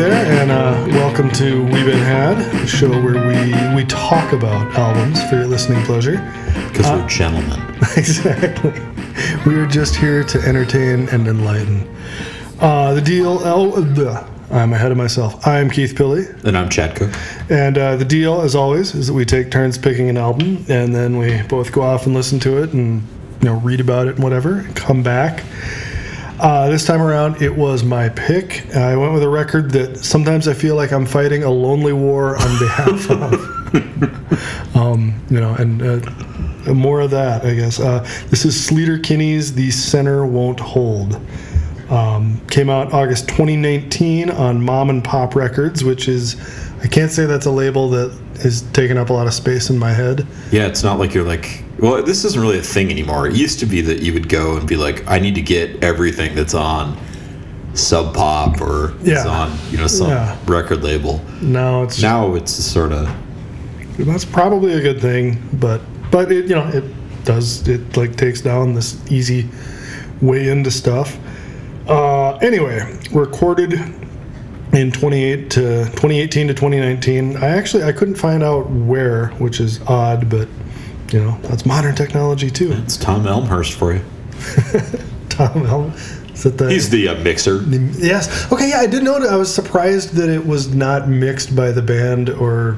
there, and uh, welcome to We've Been Had, a show where we we talk about albums for your listening pleasure. Because we're gentlemen. exactly. We are just here to entertain and enlighten. Uh, the deal. Oh, uh, I'm ahead of myself. I'm Keith Pilley, And I'm Chad Cook. and uh, the deal, as always, is that we take turns picking an album, and then we both go off and listen to it, and you know, read about it and whatever, and come back. Uh, this time around, it was my pick. I went with a record that sometimes I feel like I'm fighting a lonely war on behalf of. um, you know, and uh, more of that, I guess. Uh, this is Sleater Kinney's "The Center Won't Hold." Um, came out August 2019 on Mom and Pop Records, which is I can't say that's a label that is taking up a lot of space in my head. Yeah, it's not like you're like, well, this isn't really a thing anymore. It used to be that you would go and be like, I need to get everything that's on Sub Pop or Yeah. on, you know, some Yeah. record label. Now it's Now it's sort of, that's probably a good thing, but but it you know it does it like takes down this easy way into stuff. Uh, anyway, recorded in 28 to 2018 to 2019. I actually I couldn't find out where, which is odd, but you know that's modern technology too. it's Tom Elmhirst for you. Tom Elm, is that the He's the uh, mixer. yes? Okay, yeah, I did note. I was surprised that it was not mixed by the band or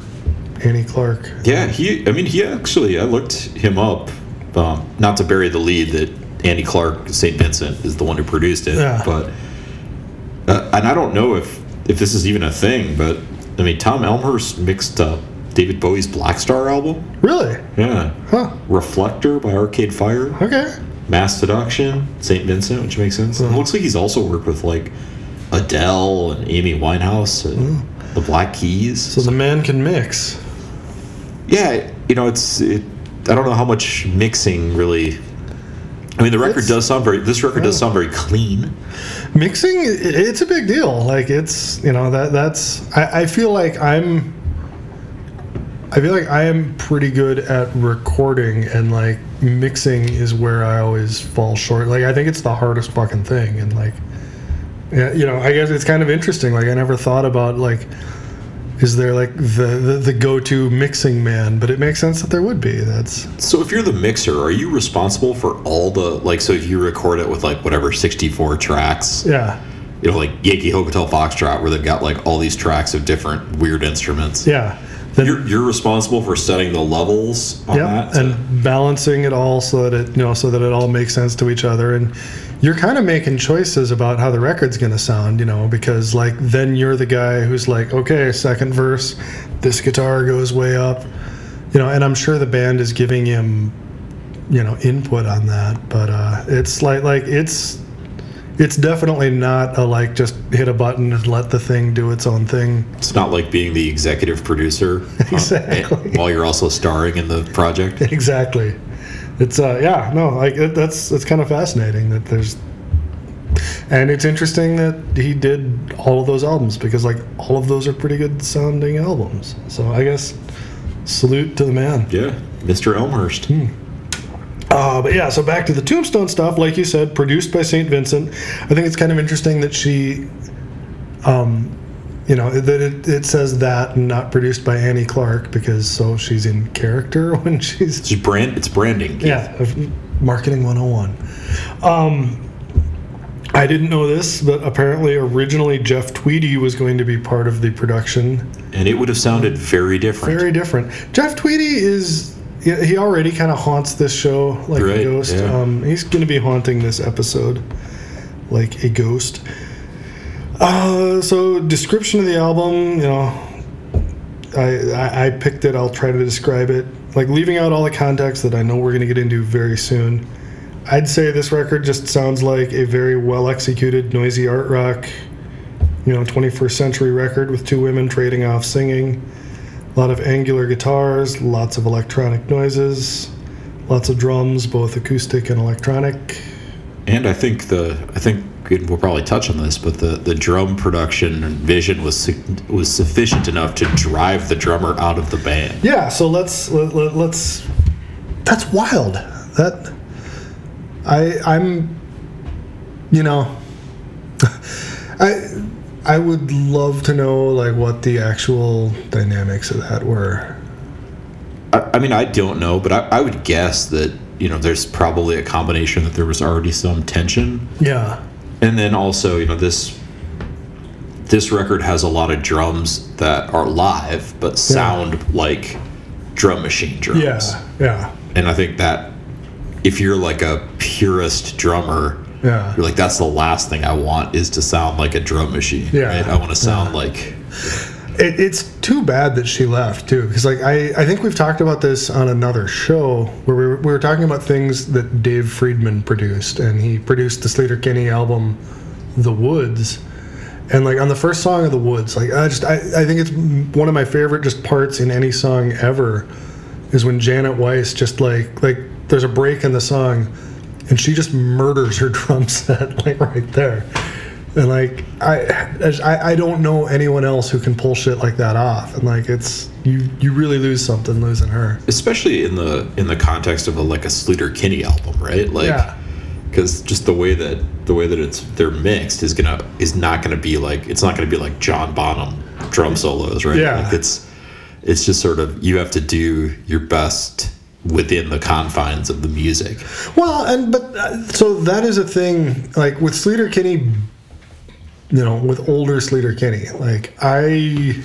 Annie Clark. Yeah, he, I mean, he actually, I looked him up, um, not to bury the lead that Annie Clark, St. Vincent, is the one who produced it, Yeah. but, uh, and I don't know if, if this is even a thing, but, I mean, Tom Elmhirst mixed uh, David Bowie's Blackstar album. Really? Yeah. Huh? Reflector by Arcade Fire. Okay. Masseduction, St. Vincent, which makes sense. It looks like he's also worked with, like, Adele and Amy Winehouse and mm. the Black Keys. So the man can mix. Yeah, you know, it's it. I don't know how much mixing really. I mean, the record It's- does sound very. This record does oh. sound very clean. Mixing, it's a big deal. Like it's you know that that's. I, I feel like I'm. I feel like I am pretty good at recording, and like mixing is where I always fall short. Like I think it's the hardest fucking thing, and like, yeah, you know, I guess it's kind of interesting. Like I never thought about like, is there like the the, the go to mixing man? But it makes sense that there would be. That's So, if you're the mixer, are you responsible for all the like? So, if you record it with like whatever 64 tracks, yeah, you know, like Yankee Hotel Foxtrot, where they've got like all these tracks of different weird instruments. yeah. Then, You're you're responsible for setting the levels on yeah, that. and balancing it all so that it you know so that it all makes sense to each other and you're kind of making choices about how the record's going to sound you know because like then you're the guy who's like okay second verse this guitar goes way up you know and i'm sure the band is giving him you know input on that but uh it's like like it's it's definitely not a like just hit a button and let the thing do its own thing it's not like being the executive producer uh, Exactly. while you're also starring in the project. exactly it's uh yeah no like it, that's it's kind of fascinating that there's and it's interesting that he did all of those albums because like all of those are pretty good sounding albums so i guess salute to the man Yeah, Mr. Elmhirst. Uh, but yeah so back to the tombstone stuff like you said produced by st vincent i think it's kind of interesting that she um you know that it, it says that and not produced by annie clark because so she's in character when she's It's brand. It's branding. Yeah, marketing 101. Um, I didn't know this, but apparently, originally Jeff Tweedy was going to be part of the production. and it would have sounded very different. Very different. Jeff Tweedy is. Yeah, He already kind of haunts this show like a ghost. yeah. Um, he's going to be haunting this episode like a ghost. Uh, so, description of the album, you know, I, I, I picked it. I'll try to describe it. Like leaving out all the context that I know we're going to get into very soon. I'd say this record just sounds like a very well executed, noisy art rock, you know, 21st century record with two women trading off singing. A lot of angular guitars, lots of electronic noises, lots of drums, both acoustic and electronic. And I think the I think we'll probably touch on this, but the, the drum production and vision was was sufficient enough to drive the drummer out of the band. Yeah, so let's let, let, let's. That's wild. That I I'm, you know, I I would love to know like what the actual dynamics of that were. I, I mean, I don't know, but I, I would guess that you know there's probably a combination that there was already some tension, Yeah. and then also you know this this record has a lot of drums that are live but sound like drum machine drums. Yeah. Yeah. and I think that if you're like a purist drummer, Yeah. you're like that's the last thing I want is to sound like a drum machine. Yeah. right? I want to sound like It, it's too bad that she left too, because like I, I think we've talked about this on another show where we were, we were talking about things that Dave Fridmann produced, and he produced the Sleater Kinney album, The Woods, and like on the first song of The Woods, like I just I, I think it's one of my favorite just parts in any song ever, is when Janet Weiss just like like there's a break in the song, and she just murders her drum set like right there. And like I, I, I don't know anyone else who can pull shit like that off. And like it's you, you really lose something losing her. especially in the in the context of a, like a Sleater Kinney album, right? Like Yeah. because just the way that the way that it's they're mixed is gonna is not gonna be like it's not gonna be like John Bonham drum solos, right? Yeah. Like it's it's just sort of you have to do your best within the confines of the music. Well, and but uh, so that is a thing. Like with Sleater Kinney, you know, with older Sleater Kinney, like I.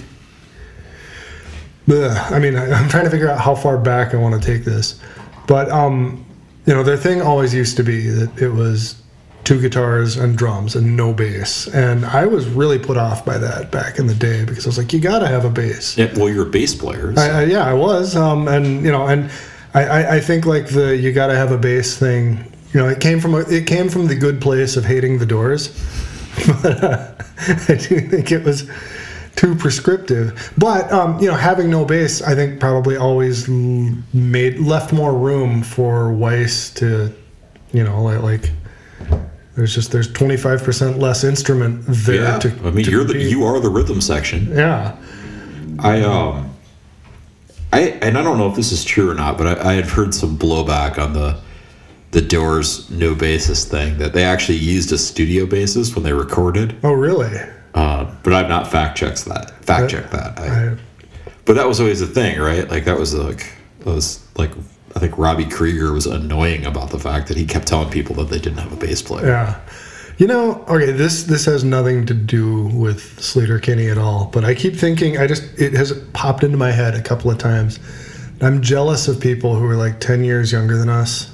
Ugh, I mean, I, I'm trying to figure out how far back I want to take this, but um, you know, their thing always used to be that it was two guitars and drums and no bass, and I was really put off by that back in the day because I was like, you got to have a bass. Yeah, well, you're a bass player. so- I, I, yeah, I was, um, and you know, and I, I, I think like the you got to have a bass thing. You know, it came from a, it came from the good place of hating the Doors, but uh, I do think it was too prescriptive. But um, you know, having no bass, I think probably always made left more room for Weiss to, you know, like. like there's just there's 25% less instrument there yeah. to I mean, you're the you are the rhythm section. yeah I um, I and I don't know if this is true or not, but I, I had heard some blowback on the the Doors no bassist thing that they actually used a studio bassist when they recorded. oh really Uh, but I've not fact checked that. Fact checked that. I, I, but that was always a thing, right? Like that was like that was like I think Robbie Krieger was annoying about the fact that he kept telling people that they didn't have a bass player. Yeah. You know, okay, this this has nothing to do with Sleater Kinney at all, but I keep thinking I just it has popped into my head a couple of times. I'm jealous of people who are like 10 years younger than us.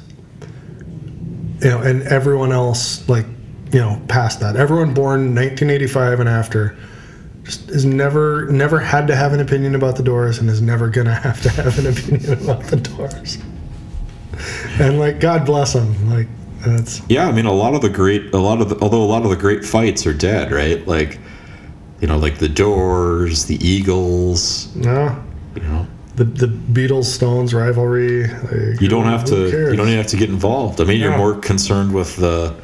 You know, and everyone else like, you know, past that. Everyone born 1985 and after just has never never had to have an opinion about the Doors and is never going to have to have an opinion about the Doors. And like God bless them. Like that's Yeah, I mean, a lot of the great, a lot of the, although a lot of the great fights are dead, right? Like, you know, like the Doors, the Eagles. no. You know, the the Beatles Stones rivalry. Like, you don't have to, cares? you don't even have to get involved. I mean, you're more concerned with the,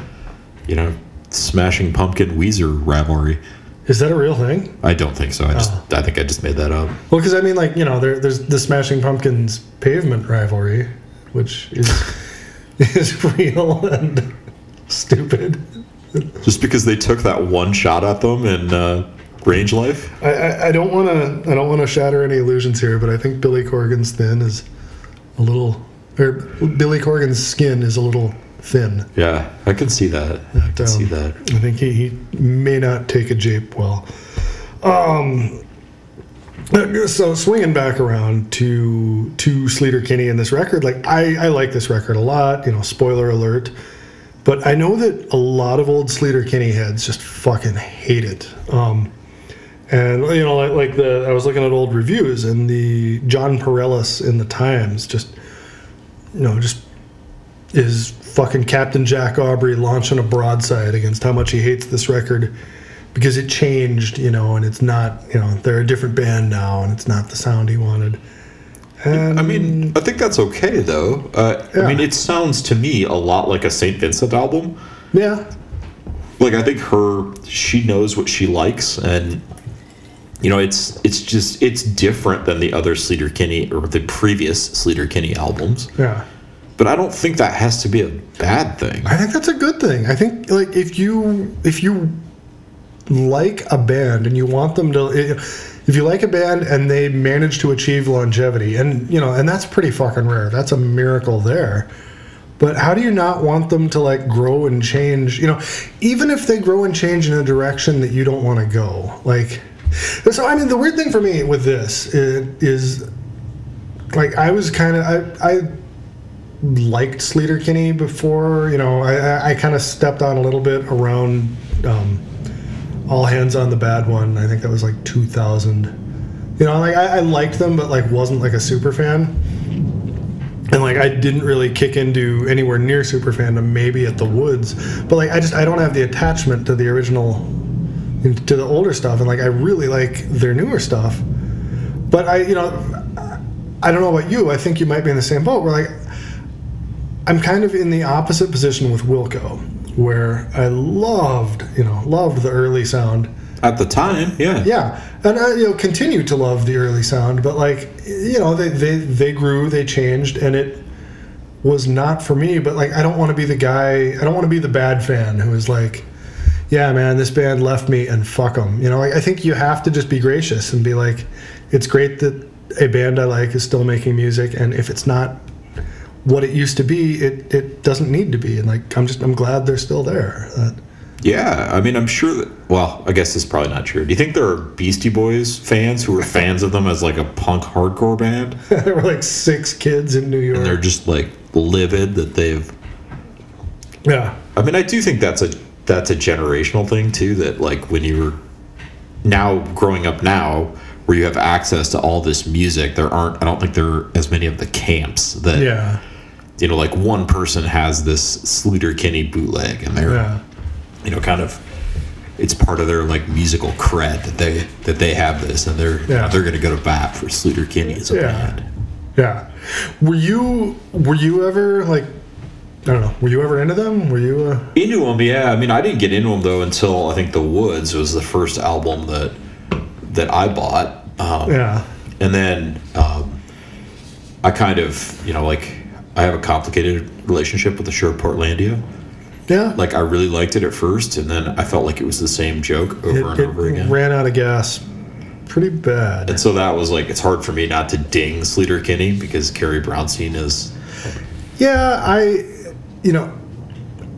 you know, Smashing Pumpkin Weezer rivalry. Is that a real thing? I don't think so. I just, Oh. I think I just made that up. Well, because I mean, like you know, there, there's the Smashing Pumpkins pavement rivalry, which is is real and stupid. Just because they took that one shot at them in uh, Range Life. I, I, I don't want to I don't want to shatter any illusions here, but I think Billy Corgan's thin is a little, or Billy Corgan's skin is a little thin. Yeah, I can see that. I can um, see that. I think he, he may not take a jape well. Um, so swinging back around to to Sleater Kinney and this record, like I, I like this record a lot. You know, spoiler alert. But I know that a lot of old Sleater Kinney heads just fucking hate it. Um, and you know, like, like the I was looking at old reviews, and the Jon Pareles in the Times just, you know, just is fucking Captain Jack Aubrey launching a broadside against how much he hates this record because it changed, you know, and it's not, you know, they're a different band now, and it's not the sound he wanted. And I mean, I think that's okay though. Uh, Yeah. I mean, it sounds to me a lot like a Saint Vincent album. yeah, Like I think her, she knows what she likes, and you know, it's it's just it's different than the other Sleater Kinney or the previous Sleater Kinney albums. yeah. But I don't think that has to be a bad thing. I think that's a good thing. I think like if you if you like a band and you want them to if you like a band and they manage to achieve longevity and you know and that's pretty fucking rare that's a miracle there but how do you not want them to like grow and change you know even if they grow and change in a direction that you don't want to go like so i mean the weird thing for me with this is, like i was kind of i i liked Sleater Kinney before. You know, I, I kind of stepped on a little bit around um, All Hands on the Bad One. I think that was like 2000. You know, like I, I liked them, but like wasn't like a super fan. And like I didn't really kick into anywhere near super fandom, maybe at the Woods. But like I just I don't have the attachment to the original, to the older stuff, and like I really like their newer stuff. But I, you know, I don't know about you. I think you might be in the same boat. Where like I'm kind of in the opposite position with Wilco, where I loved, you know, loved the early sound. At the time, yeah. Yeah. And I, you know, continue to love the early sound, but like, you know, they, they, they grew, they changed, and it was not for me, but like, I don't want to be the guy, I don't want to be the bad fan who is like, yeah, man, this band left me and fuck them. You know, like, I think you have to just be gracious and be like, it's great that a band I like is still making music, and if it's not what it used to be, it, it doesn't need to be. And like, I'm just, I'm glad they're still there. Uh, yeah, I mean, I'm sure that. Well, I guess it's probably not true. Do you think there are Beastie Boys fans who were fans of them as like a punk hardcore band? there were like six kids in New York, and they're just like livid that they've. Yeah, I mean, I do think that's a that's a generational thing too. That like when you're now growing up now, where you have access to all this music, there aren't. I don't think there are as many of the camps that. Yeah you know, like one person has this Sleater Kinney bootleg, and they're, yeah. you know, kind of, it's part of their like musical cred that they that they have this, and they're yeah. they're going to go to bat for Sleater Kinney as a yeah. band. Yeah. Were you were you ever like I don't know. Were you ever into them? Were you uh... into them? Yeah. I mean, I didn't get into them though until I think The Woods was the first album that that I bought. Um, yeah. And then um, I kind of you know like I have a complicated relationship with the show Portlandia. Yeah. Like I really liked it at first, and then I felt like it was the same joke over it, and over again. Ran out of gas, pretty bad. And so that was like it's hard for me not to ding Sleater Kinney because Carrie Brownstein is. Yeah, I, you know,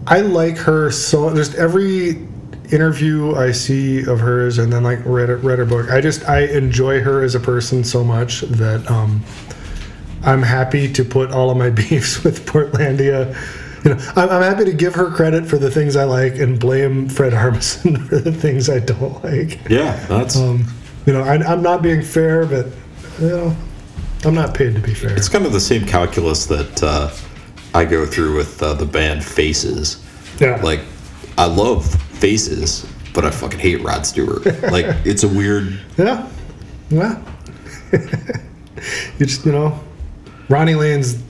I like her so. Just every interview I see of hers, and then like read read her book. I just I enjoy her as a person so much that. um I'm happy to put all of my beefs with Portlandia. You know, I'm, I'm, happy to give her credit for the things I like and blame Fred Armisen for the things I don't like. Yeah, that's. Um, you know, I, am not being fair, but you know, I'm not paid to be fair. It's kind of the same calculus that uh, I go through with uh, the band Faces. Yeah. Like, I love Faces, but I fucking hate Rod Stewart. like, it's a weird. Yeah. Yeah. you just, you know, Ronnie Lane's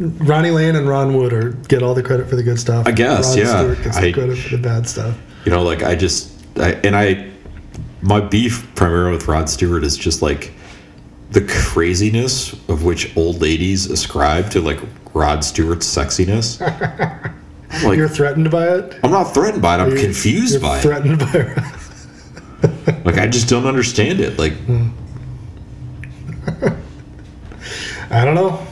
Ronnie Lane and Ron Wood are get all the credit for the good stuff. I guess, Rod yeah. Stewart gets the credit for the bad stuff. You know, like I just, I, and I, my beef primarily with Rod Stewart is just like the craziness of which old ladies ascribe to like Rod Stewart's sexiness. like, you're threatened by it. I'm not threatened by it. I'm confused by threatened it. Threatened by it. like I just don't understand it. Like. I don't know.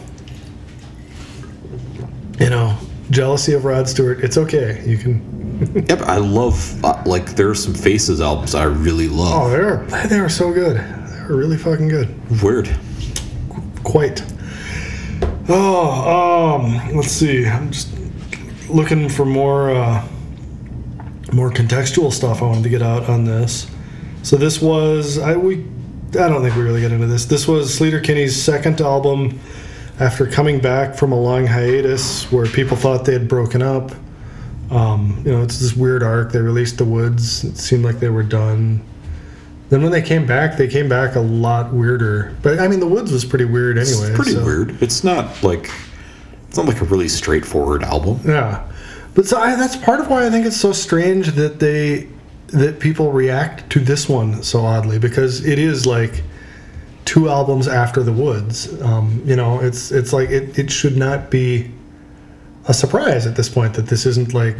You know, jealousy of Rod Stewart. It's okay. You can. yep, I love uh, like there are some Faces albums I really love. Oh, they're they are so good. They're really fucking good. Weird. Quite. Oh, um, let's see. I'm just looking for more uh, more contextual stuff. I wanted to get out on this. So this was I we I don't think we really get into this. This was Sleater Kinney's second album after coming back from a long hiatus where people thought they had broken up. Um, you know, it's this weird arc. They released The Woods. It seemed like they were done. Then when they came back, they came back a lot weirder. But I mean, The Woods was pretty weird anyway. It's pretty so. weird. It's not like it's not like a really straightforward album. Yeah, but so I, that's part of why I think it's so strange that they that people react to this one so oddly because it is like two albums after the woods. Um, you know it's it's like it, it should not be a surprise at this point that this isn't like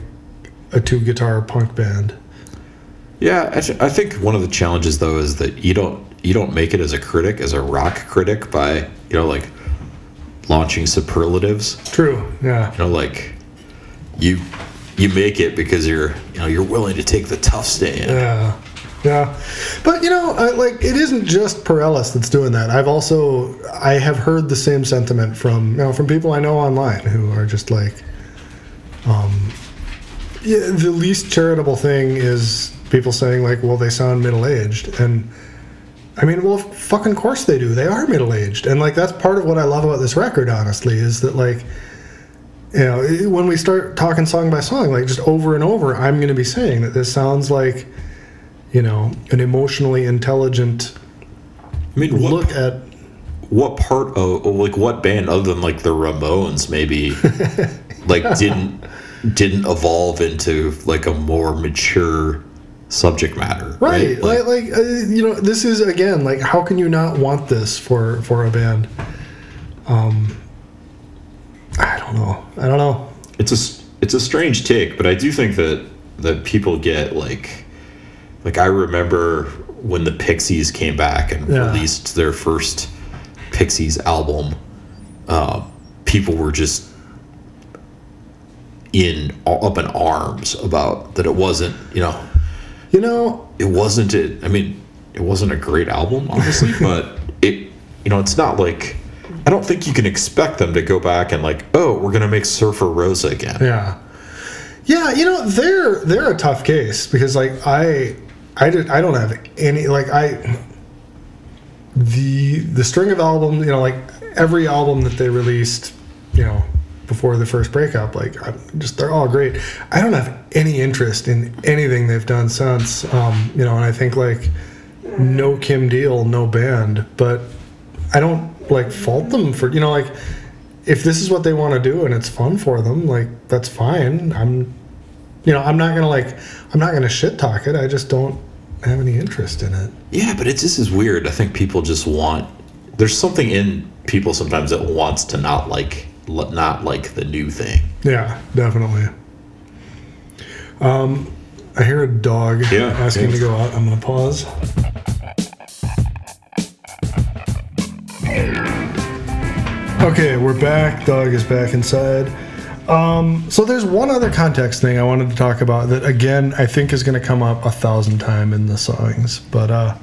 a two guitar punk band. Yeah, I, I think one of the challenges though is that you don't you don't make it as a critic, as a rock critic, by you know like launching superlatives. True. Yeah. You know, like you you make it because you're you know you're willing to take the tough stand. Yeah. Yeah, but you know, I, like it isn't just Pareles that's doing that. I've also I have heard the same sentiment from you know from people I know online who are just like, um, yeah, the least charitable thing is people saying like, well, they sound middle aged, and I mean, well, fucking course they do. They are middle aged, and like that's part of what I love about this record. Honestly, is that like you know when we start talking song by song like just over and over i'm going to be saying that this sounds like you know an emotionally intelligent I mean, what, look at what part of like what band other than like the Ramones maybe like didn't didn't evolve into like a more mature subject matter, right, right? like, like uh, you know this is again like how can you not want this for for a band um i don't know i don't know it's a it's a strange take, but I do think that that people get like like I remember when the Pixies came back and Yeah. released their first Pixies album, uh, people were just in up in arms about that it wasn't you know you know it wasn't it I mean it wasn't a great album honestly but it you know it's not like I don't think you can expect them to go back and like oh we're gonna make Surfer Rosa again Yeah, yeah. You know, they're they're a tough case because like I I did I don't have any like I the the string of albums. You know, like every album that they released. You know. Before the first breakup, like I'm just they're all great. I don't have any interest in anything they've done since, um, you know. And I think like no Kim Deal, no band, but I don't like fault them for you know like if this is what they want to do and it's fun for them, like that's fine. I'm, you know, I'm not gonna like, I'm not gonna shit talk it. I just don't have any interest in it. Yeah, but it's this is weird. I think people just want. There's something in people sometimes that wants to not like not like the new thing. Yeah, definitely. Um, I hear a dog Yeah, asking to go out. I'm gonna pause. Okay, we're back. Dog is back inside. Um, so there's one other context thing I wanted to talk about that again I think is going to come up a thousand times in the songs, but uh,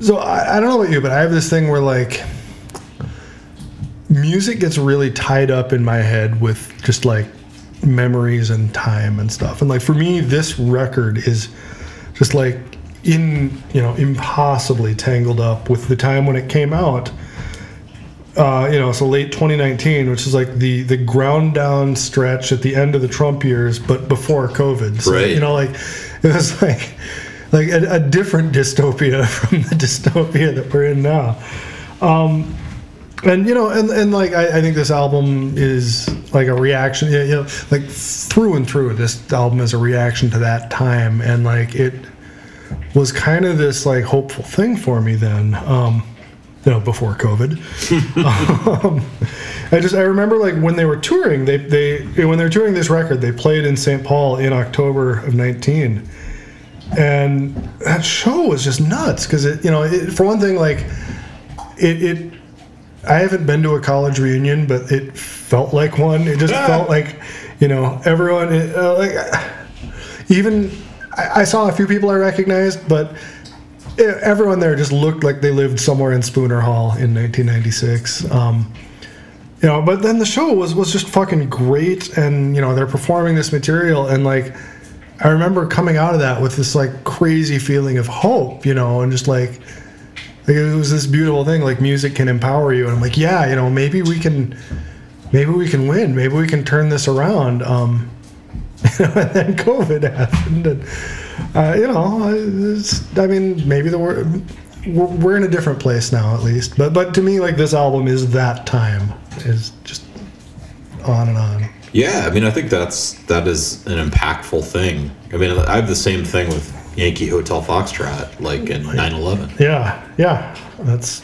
so I, I don't know about you, but I have this thing where like music gets really tied up in my head with just like memories and time and stuff. And like for me, this record is just like in you know impossibly tangled up with the time when it came out. Uh, you know, so late 2019, which is like the the ground down stretch at the end of the Trump years, but before COVID. So, Right. You know, like it was like like a, a different dystopia from the dystopia that we're in now and you know and, and like I, I think this album is like a reaction you know like through and through this album is a reaction to that time. And like it was kind of this like hopeful thing for me then um you know before covid. Um, i just i remember like when they were touring they they when they were touring this record they played in st paul in october of 19 and that show was just nuts because it you know it, for one thing like it, it I haven't been to a college reunion, but it felt like one. It just felt like, you know, everyone, uh, like, even I, I saw a few people I recognized, but eh, everyone there just looked like they lived somewhere in Spooner Hall in 1996. Um, you know, but then the show was was just fucking great, and you know they're performing this material, and like I remember coming out of that with this like crazy feeling of hope, you know, and just like like it was this beautiful thing like music can empower you. And i'm like yeah you know maybe we can maybe we can win. Maybe we can turn this around. Um you know, and then covid happened. And uh, you know i mean maybe the wor- we're, we're in a different place now at least. But but to me like this album is that time is just on and on. Yeah, I mean, I think that's that is an impactful thing. I mean, I have the same thing with Yankee Hotel Foxtrot, like in 9/11. Yeah, yeah, that's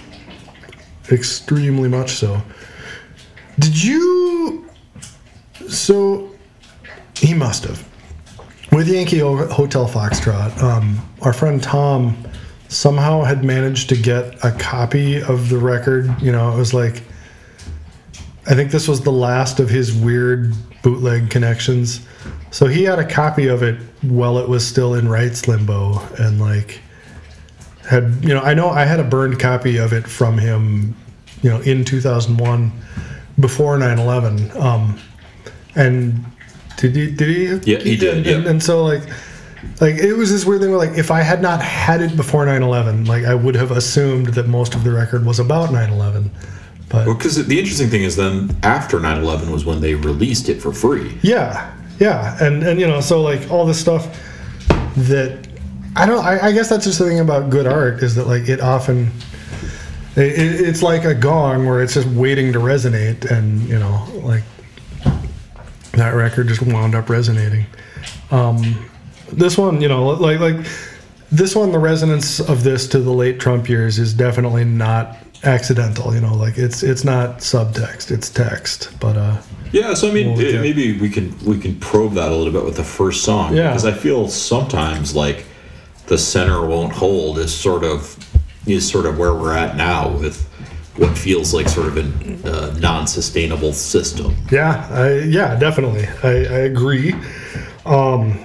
extremely much so. Did you? So he must have. with Yankee Ho- Hotel Foxtrot, um, our friend Tom somehow had managed to get a copy of the record. You know, it was like, I think this was the last of his weird bootleg connections. So he had a copy of it while it was still in rights limbo, and like had you know, I know I had a burned copy of it from him, you know, in 2001 before 9/11. Um, and did he? Did he? Yeah, he did, And, yeah. and, and so like, like it was this weird thing where like if I had not had it before 9/11, like I would have assumed that most of the record was about 9/11. But Well, because the interesting thing is then after 9/11 was when they released it for free. yeah, yeah, and and you know, so like all this stuff that I don't. I, I guess that's just the thing about good art is that like it often. It, it, it's like a gong where it's just waiting to resonate, and you know, like that record just wound up resonating. Um, this one, you know, like like this one, the resonance of this to the late Trump years is definitely not accidental. You know, like it's it's not subtext, it's text. But uh, Yeah, so I mean, eh, maybe we can we can probe that a little bit with the first song Yeah. because I feel sometimes like the center won't hold is sort of is sort of where we're at now with what feels like sort of a uh, non-sustainable system. Yeah, I, yeah, definitely. I, I agree. Um,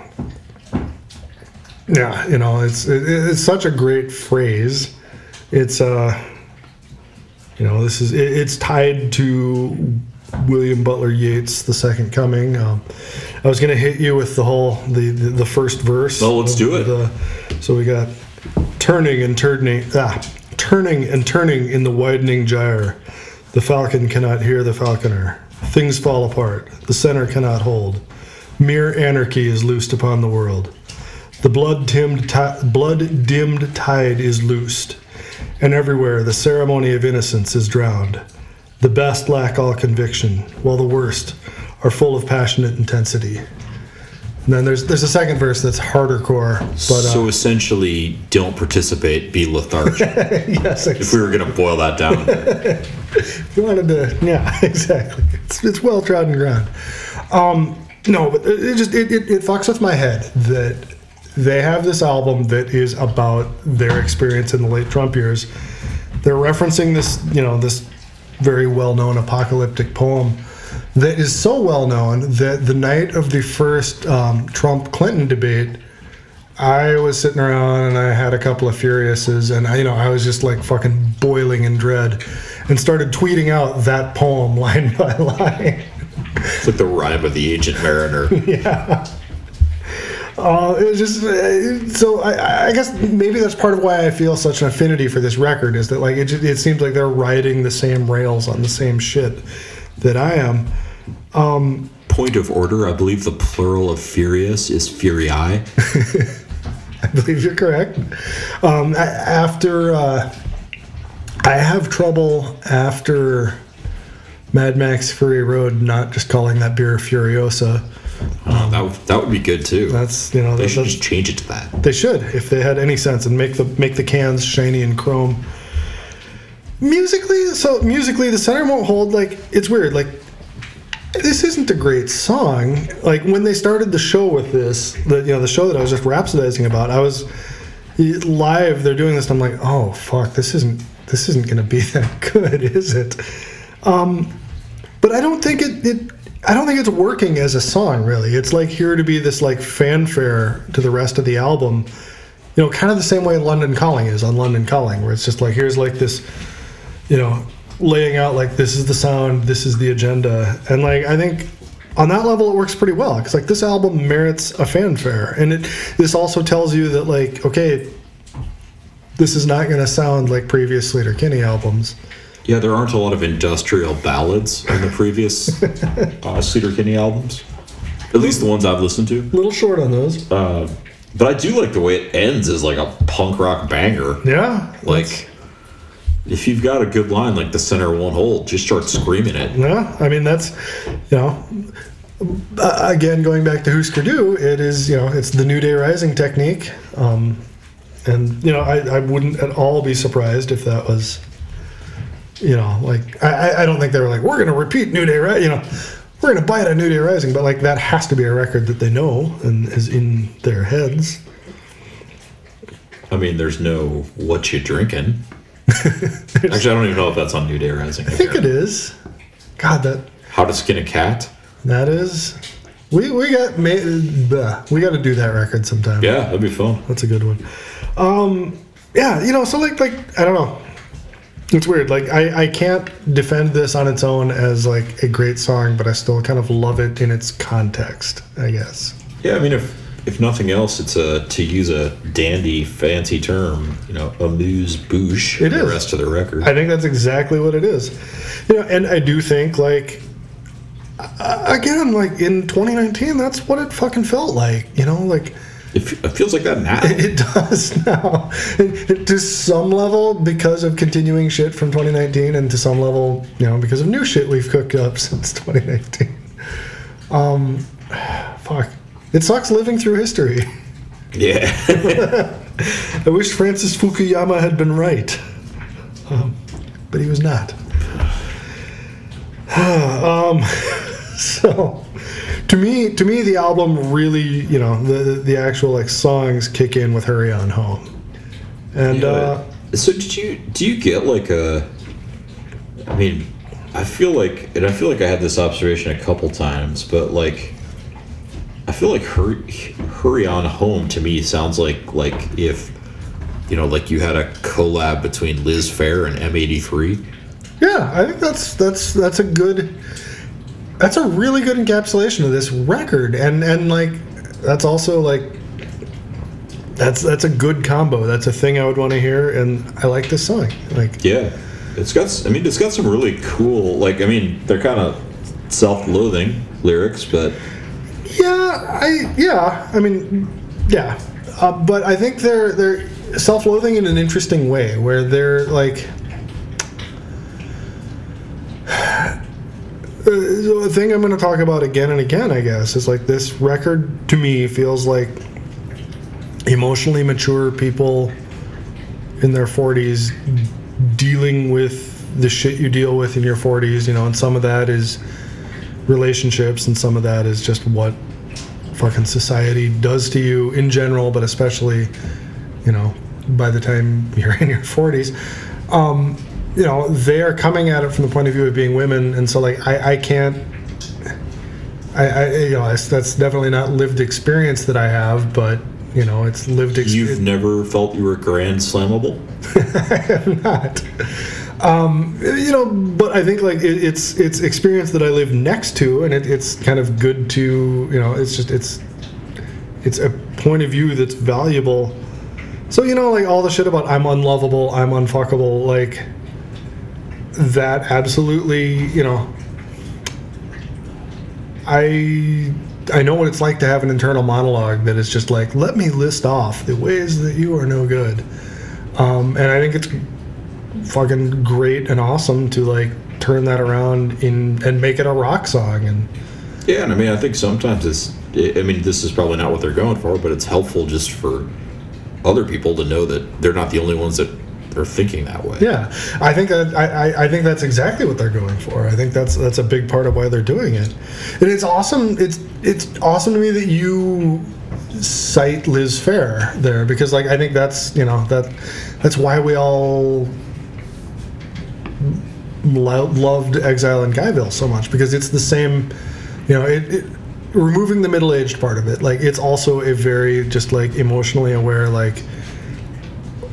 yeah, you know, it's it, it's such a great phrase. It's uh, you know, this is it, it's tied to William Butler Yeats' The Second Coming. Um, I was gonna hit you with the whole the the, the first verse. Well, let's do it. The, so we got turning and turning ah, turning and turning in the widening gyre. The falcon cannot hear the falconer. Things fall apart. The center cannot hold. Mere anarchy is loosed upon the world. The blood dimmed ti- blood dimmed tide is loosed, and everywhere the ceremony of innocence is drowned. The best lack all conviction, while the worst are full of passionate intensity. And then there's there's a second verse that's harder core, but uh, so essentially, don't participate, be lethargic. yes, if we were going to boil that down, if you wanted to, yeah, exactly. It's, it's well trodden ground. Um, no, but it it just it, it, it fucks with my head that they have this album that is about their experience in the late Trump years. They're referencing this, you know, this very well-known apocalyptic poem that is so well known that the night of the first um, Trump Clinton debate. I was sitting around and I had a couple of Furiouses, and I, you know, I was just like fucking boiling in dread, and started tweeting out that poem line by line. it's like the rhyme of the Ancient Mariner. Uh, it was just uh, so. I, I guess maybe that's part of why I feel such an affinity for this record is that like it, just, it seems like they're riding the same rails on the same shit that I am. Point of order: I believe the plural of furious is furii. I believe you're correct. Um, a- after uh, I have trouble after Mad Max Fury Road, not just calling that beer Furiosa. Oh, that would, that would be good too. That's you know They that, should just change it to that. They should, if they had any sense, and make the make the cans shiny and chrome. Musically, so musically, the center won't hold. Like it's weird. Like this isn't a great song. Like when they started the show with this, the you know the show that I was just rhapsodizing about, I was live. They're doing this, and I'm like, oh fuck, this isn't this isn't going to be that good, is it? Um, but I don't think it, it I don't think it's working as a song really. It's like here to be this like fanfare to the rest of the album. You know, kind of the same way London Calling is on London Calling, where it's just like here's like this, you know, laying out like this is the sound, this is the agenda, and like I think on that level it works pretty well because like this album merits a fanfare, and it this also tells you that like okay, this is not going to sound like previous Sleater Kinney albums. Yeah, there aren't a lot of industrial ballads on the previous uh, Sleater Kinney albums. At least the ones I've listened to. A little short on those. Uh, but I do like the way it ends as like a punk rock banger. Yeah, Like, if you've got a good line like the center won't hold, just start screaming it. Yeah, I mean that's, you know, uh, again going back to Husker Du, it is you know it's the New Day Rising technique, um, and you know I, I wouldn't at all be surprised if that was, you know, like I, I- don't think they were like we're gonna repeat New Day right, you know, we're gonna buy it on New Day Rising, but like that has to be a record that they know and is in their heads. I mean, there's no what you drinking. Actually, I don't even know if that's on New Day Rising. I think it is. God, that How to Skin a Cat. that is. We we got we got to do that record sometime. Yeah, that'd be fun. That's a good one. Um, yeah, you know, so like like I don't know. It's weird. Like I I can't defend this on its own as like a great song, but I still kind of love it in its context. I guess. Yeah, I mean, if if nothing else, it's a to use a dandy, fancy term, you know, amuse bouche. It the rest of the record. I think that's exactly what it is. You know, and I do think like again, like in 2019, that's what it fucking felt like. You know, like it, it feels like that now. it does now. It- to some level, because of continuing shit from 2019, and to some level, you know, because of new shit we've cooked up since 2019. Um, fuck. It sucks living through history. yeah. I wish Francis Fukuyama had been right, um, but he was not. um, so, to me, to me, the album really, you know, the the actual like songs kick in with "Hurry On Home," and uh, so did you do you get like a? I mean, I feel like, and I feel like I had this observation a couple times, but like, I feel like hurry, hurry on home to me sounds like like if, you know, like you had a collab between Liz Phair and M83. yeah, I think that's that's that's a good, that's a really good encapsulation of this record, and and like that's also like. That's that's a good combo. That's a thing I would want to hear, and I like this song. Like, Yeah, it's got. I mean, it's got some really cool. Like, I mean, they're kind of self-loathing lyrics, but Yeah, I yeah, I mean, yeah, uh, but I think they're they're self-loathing in an interesting way, where they're like. The thing I'm going to talk about again and again, I guess, is like this record to me feels like emotionally mature people in their 40s dealing with the shit you deal with in your 40s, you know, and some of that is relationships and some of that is just what fucking society does to you in general, but especially, you know, by the time you're in your 40s. Um, you know, they are coming at it from the point of view of being women, and so like I, I can't. I, I you know that's, that's definitely not lived experience that I have, but you know it's lived experience. you've never felt you were grand slammable. I have not. Um, you know, but I think like it, it's it's experience that I live next to, and it, it's kind of good to you know. It's just it's it's a point of view that's valuable. So you know, like all the shit about I'm unlovable, I'm unfuckable, like that absolutely, you know. I I know what it's like to have an internal monologue that is just like, let me list off the ways that you are no good. Um, and I think it's fucking great and awesome to like turn that around in and make it a rock song and Yeah, and I mean, I think sometimes it's. I mean, this is probably not what they're going for, but it's helpful just for other people to know that they're not the only ones that are thinking that way. yeah i think that I, I, think that's exactly what they're going for i think that's that's a big part of why they're doing it and it's awesome it's it's awesome to me that you cite liz phair there because like i think that's you know that that's why we all lo- loved exile in guyville so much because it's the same you know it, it removing the middle-aged part of it like it's also a very just like emotionally aware like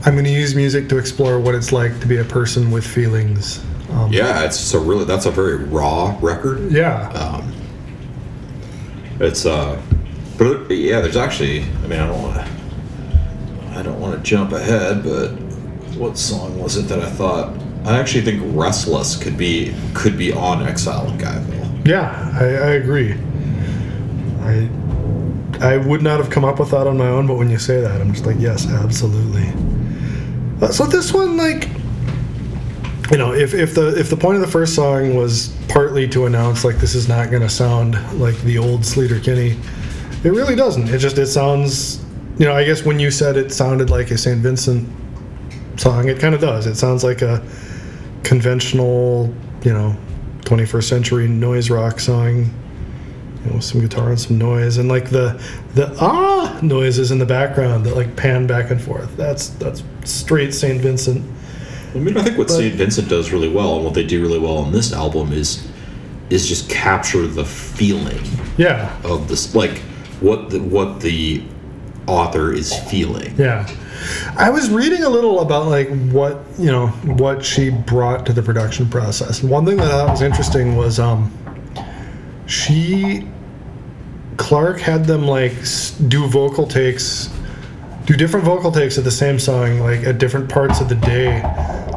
i'm going to use music to explore what it's like to be a person with feelings um, Yeah, it's so really that's a very raw record. yeah Um, it's uh, but yeah, there's actually. I mean, I don't want to. I don't want to jump ahead, but what song was it that I thought? I actually think "Restless" could be could be on "Exile in Guyville." yeah I, I agree i i would not have come up with that on my own but when you say that i'm just like yes absolutely so this one like you know if, if the if the point of the first song was partly to announce like this is not going to sound like the old sleater kinney it really doesn't it just it sounds you know i guess when you said it sounded like a st vincent song it kind of does it sounds like a conventional you know 21st century noise rock song. You know, some guitar and some noise, and like the the ah noises in the background that like pan back and forth. That's that's straight Saint Vincent. I mean, I think what But- St. Vincent does really well, and what they do really well on this album is is just capture the feeling Yeah, of this, like what the, what the author is feeling. Yeah. I was reading a little about like what, you know, what she brought to the production process. And one thing that I thought was interesting was um she Clark had them like do vocal takes do different vocal takes of the same song like at different parts of the day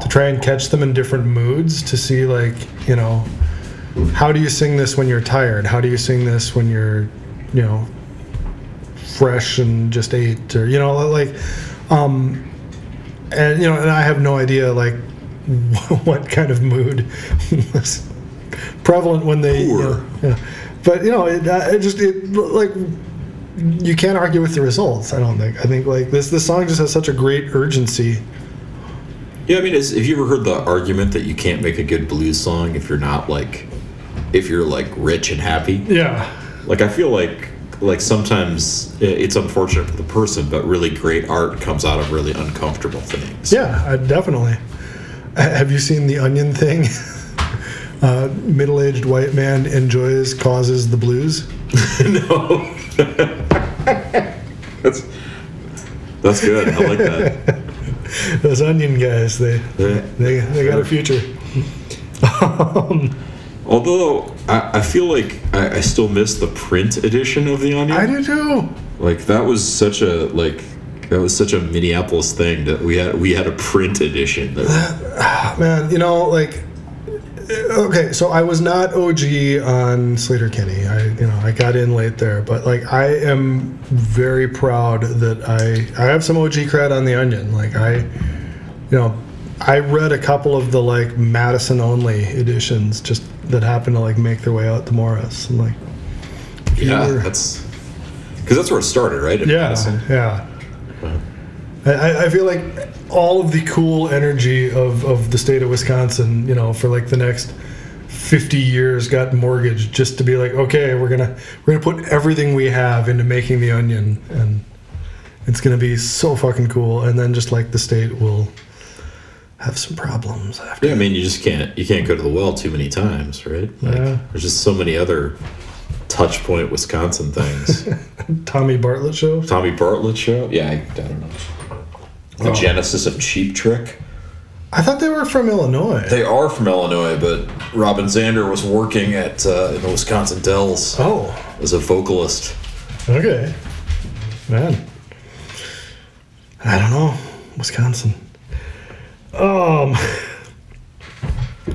to try and catch them in different moods to see like, you know, how do you sing this when you're tired? How do you sing this when you're, you know, fresh and just ate or you know like um and you know and i have no idea like what kind of mood was prevalent when they you know, Poor. yeah. But you know it, it just it like you can't argue with the results i don't think. I think like this this song just has such a great urgency. Yeah, I mean, is, have you ever heard the argument that you can't make a good blues song if you're not like, if you're like rich and happy? yeah. Like, I feel like like sometimes it's unfortunate for the person, but really great art comes out of really uncomfortable things. yeah I, definitely. Have you seen the onion thing uh, middle-aged white man enjoys causes the blues no. that's that's good. I like that. those onion guys they Yeah. they, they got a future Although I, I feel like I, I still miss the print edition of the Onion. i do too Like that was such a like that was such a Minneapolis thing that we had we had a print edition. That, man you know like okay so i was not og on sleater kinney i you know i got in late there but like i am very proud that i i have some og cred on the onion like i you know i read a couple of the like madison only editions just that happened to like make their way out to morris and like yeah, were- that's because that's where it started, right? yeah Madison? yeah I- I, I feel like all of the cool energy of, of the state of Wisconsin, you know, for like the next 50 years got mortgaged just to be like, okay, we're gonna we're gonna put everything we have into making the onion and it's gonna be so fucking cool and then just like the state will have some problems after Yeah, I mean, you just can't you can't go to the well too many times, right? Like, Yeah. There's just so many other touch point Wisconsin things. Tommy Bartlett show. Tommy Bartlett show. Yeah, I, I don't know. The Oh. genesis of Cheap Trick. I thought they were from Illinois. They are from Illinois, but Robin Zander was working at uh, in the Wisconsin Dells oh, as a vocalist. okay. Man. I don't know. Wisconsin. Um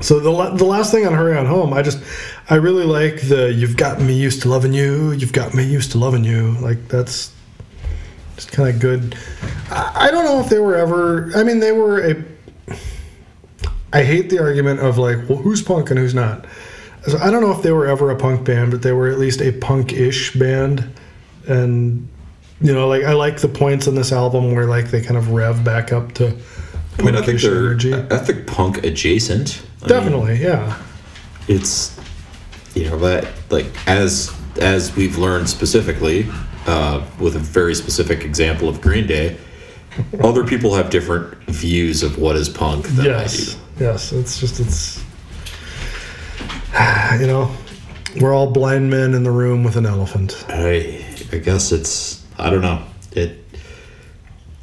So the the last thing on Hurry On Home, I just I really like the you've got me used to loving you, you've got me used to loving you. Like that's just kind of good. I, I don't know if they were ever I mean they were a I hate the argument of like, well, who's punk and who's not. So I don't know if they were ever a punk band, but they were at least a punk-ish band. And you know, like I like the points in this album where like they kind of rev back up to I mean, I think they're energy. I think punk adjacent. I mean, Definitely, yeah. it's you know that like as as we've learned specifically uh, with a very specific example of Green Day. Other people have different views of what is punk than Yes, yes. It's just it's you know we're all blind men in the room with an elephant. I. I I guess it's I don't know it.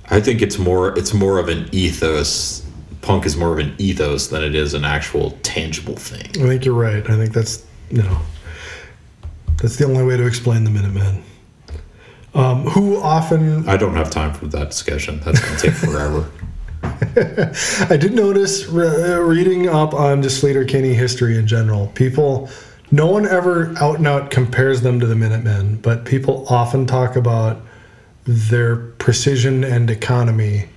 I think it's more it's more of an ethos. Punk is more of an ethos than it is an actual tangible thing. I think you're right. I think that's you know that's the only way to explain the Minutemen. Um, who often I don't have time for that discussion. That's gonna take forever. I did notice re- reading up on just Sleater Kinney history in general. People, no one ever out and out compares them to the Minutemen, but people often talk about their precision and economy,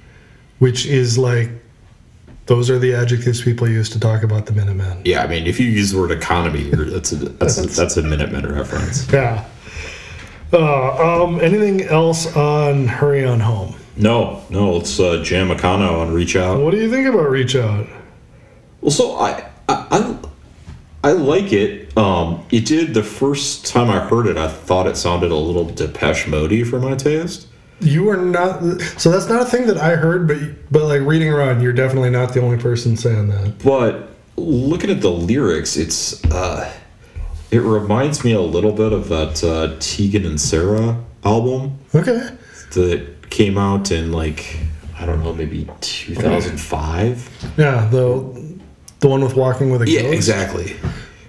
which is like those are the adjectives people use to talk about the Minutemen. Yeah, I mean, if you use the word economy, that's a that's a, that's a Minutemen reference. Yeah. Uh, um, anything else on Hurry On Home? No, no, let's uh, jam and reach out. What do you think about Reach Out? Well, so I, I, I I like it. Um, it did the first time I heard it. I thought it sounded a little Depeche Mode for my taste. You are not. So that's not a thing that I heard, but but like reading around, you're definitely not the only person saying that. But looking at the lyrics, it's uh, it reminds me a little bit of that uh, Tegan and Sara album Okay. that came out in like I don't know, maybe 2005. Yeah. The the one with walking with a ghost. Yeah, exactly.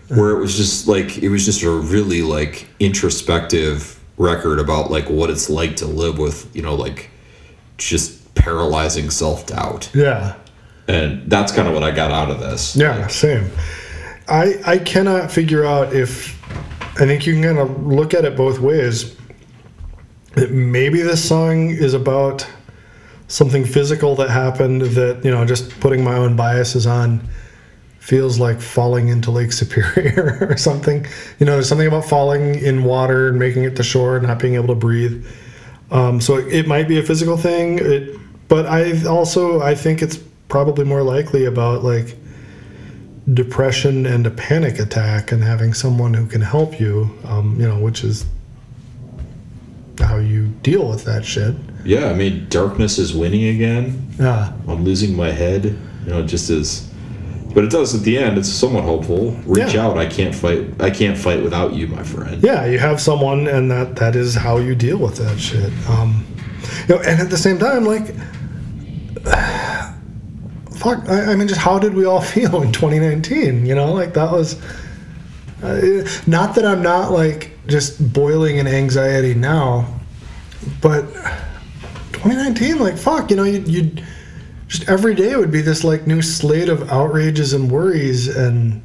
Where it was just like it was just a really like introspective record about like what it's like to live with, you know, like just paralyzing self-doubt. Yeah. And that's kind of what I got out of this. Yeah. Same. I I cannot figure out if I think you can kind of look at it both ways. That maybe this song is about something physical that happened that you know just putting my own biases on feels like falling into Lake Superior or something. You know, there's something about falling in water and making it to shore and not being able to breathe. Um, so it, it might be a physical thing, it, but I also I think it's probably more likely about like depression and a panic attack and having someone who can help you. Um, you know, which is how you deal with that shit. Yeah, I mean, darkness is winning again. Yeah. I'm losing my head. You know, it just is. But it does at the end. It's somewhat hopeful. Reach Yeah. out. I can't fight. I can't fight without you, my friend. yeah, you have someone, and that that is how you deal with that shit. Um, you know, and at the same time, like, fuck. I, I mean, just how did we all feel in 2019? You know, like that was. Uh, not that I'm not like just boiling in anxiety now, but 2019, like fuck, you know, you you just every day would be this like new slate of outrages and worries and.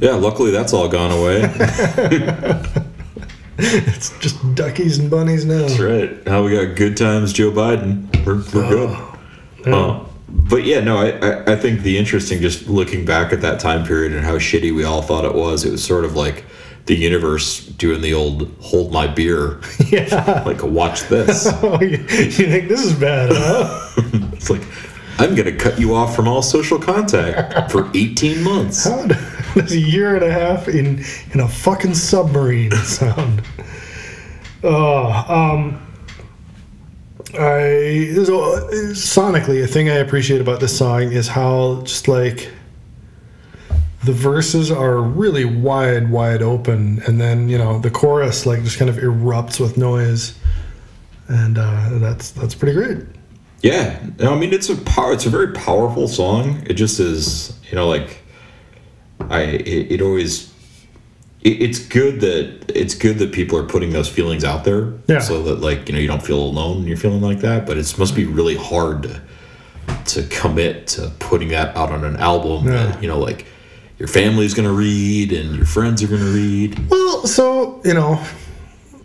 Yeah. Luckily, that's all gone away. It's just duckies and bunnies now. That's right. Now we got good times, Joe Biden. We're, we're good. Uh, but yeah, no, I, I, think the interesting, just looking back at that time period and how shitty we all thought it was, it was sort of like the universe doing the old hold my beer, Yeah. like watch this. Oh, you, you think this is bad, huh? it's like, I'm going to cut you off from all social contact for 18 months. How does a year and a half in in a fucking submarine sound? Oh, um, I so, sonically a thing I appreciate about this song is how just like the verses are really wide, wide open, and then you know the chorus like just kind of erupts with noise, and uh, that's that's pretty great. Yeah, I mean it's a power. It's a very powerful song. It just is, you know, like I. It, it always. It, it's good that it's good that people are putting those feelings out there, Yeah. so that like you know you don't feel alone when you're feeling like that. But it must be really hard to to commit to putting that out on an album Yeah. that you know like your family's gonna read and your friends are gonna read. Well, so, you know,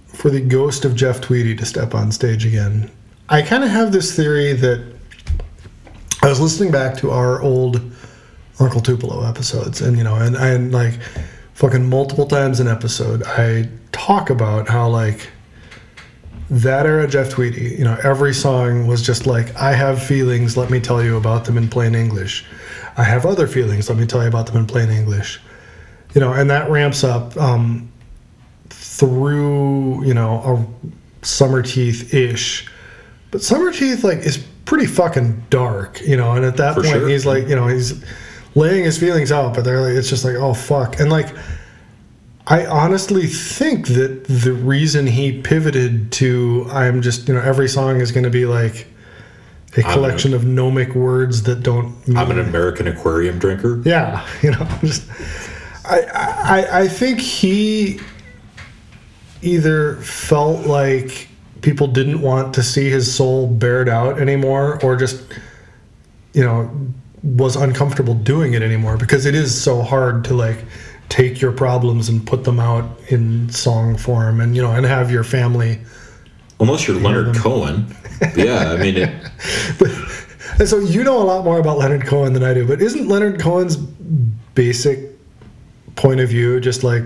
for the ghost of Jeff Tweedy to step on stage again, I kind of have this theory that I was listening back to our old Uncle Tupelo episodes, and, you know, and, and like fucking multiple times an episode, I talk about how, like, that era Jeff Tweedy, you know, every song was just like, I have feelings, let me tell you about them in plain English. I have other feelings, let me tell you about them in plain English. You know, and that ramps up um, through, you know, a Summer Teeth ish. But Summer Teeth, like, is pretty fucking dark, you know, and at that For point, sure. he's like, you know, he's laying his feelings out, but they're like, it's just like, oh, fuck. And like, I honestly think that the reason he pivoted to I'm just you know every song is going to be like a collection of gnomic words that don't. Mean, I'm an American aquarium drinker. yeah, you know, just I, I I think he either felt like people didn't want to see his soul bared out anymore, or just you know was uncomfortable doing it anymore because it is so hard to like take your problems and put them out in song form and you know and have your family Unless you're Leonard them. Cohen. Yeah, I mean it. but and so you know a lot more about Leonard Cohen than I do but isn't Leonard Cohen's basic point of view just like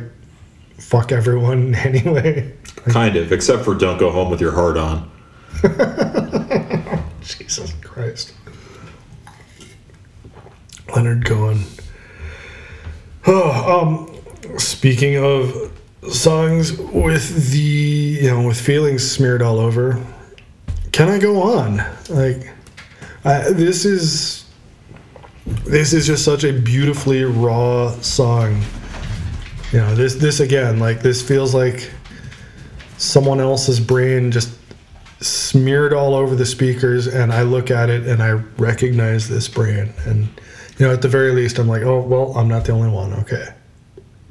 fuck everyone anyway Kind of, except for don't go home with your heart on. Jesus Christ Leonard Cohen Oh, um, speaking of songs with the you know with feelings smeared all over, can I go on? Like, I, this is this is just such a beautifully raw song. You know, this this again, like this feels like someone else's brain just smeared all over the speakers, and I look at it and I recognize this brain, and you know, at the very least, I'm like, oh well, I'm not the only one. Okay.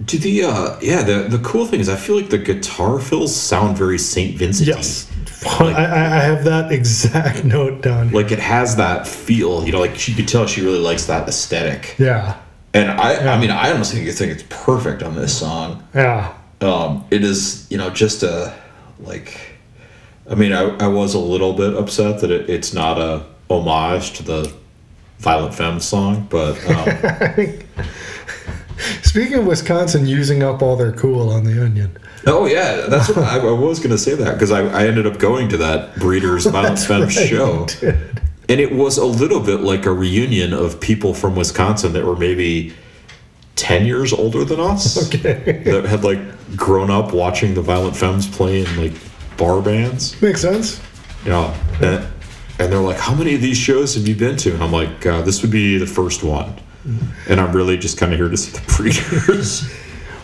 Do the uh yeah the the cool thing is I feel like the guitar fills sound very Saint Vincent. Yes. I, I I have that exact note down. Like it has that feel, you know, like she could tell she really likes that aesthetic. Yeah. And I I mean I honestly think think it's perfect on this song. Yeah. Um it is, you know, just a like I mean I, I was a little bit upset that it, it's not a homage to the Violent Femmes song, but um, Speaking of Wisconsin using up all their cool on the onion. Oh yeah, that's what I, I was going to say that because I, I ended up going to that Breeders Violent Femmes right, show, and it was a little bit like a reunion of people from Wisconsin that were maybe ten years older than us, Okay. that had like grown up watching the Violent Femmes play in like bar bands. Makes sense. Yeah, and, and they're like, "How many of these shows have you been to?" And I'm like, uh, "This would be the first one." And I'm really just kind of here to see the preachers.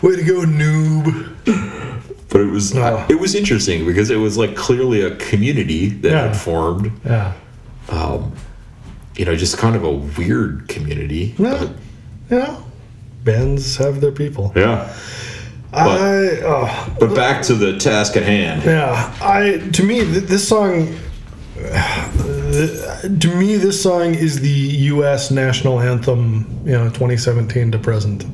Way to go, noob. But it was Oh. it was interesting because it was like clearly a community that Yeah. had formed. Yeah. You know, just kind of a weird community. Yeah. Yeah. Bands have their people. But, yeah. I oh, But back to the task at hand. yeah. I to me th- this song. To me, this song is the U.S. national anthem. You know, 2017 to present.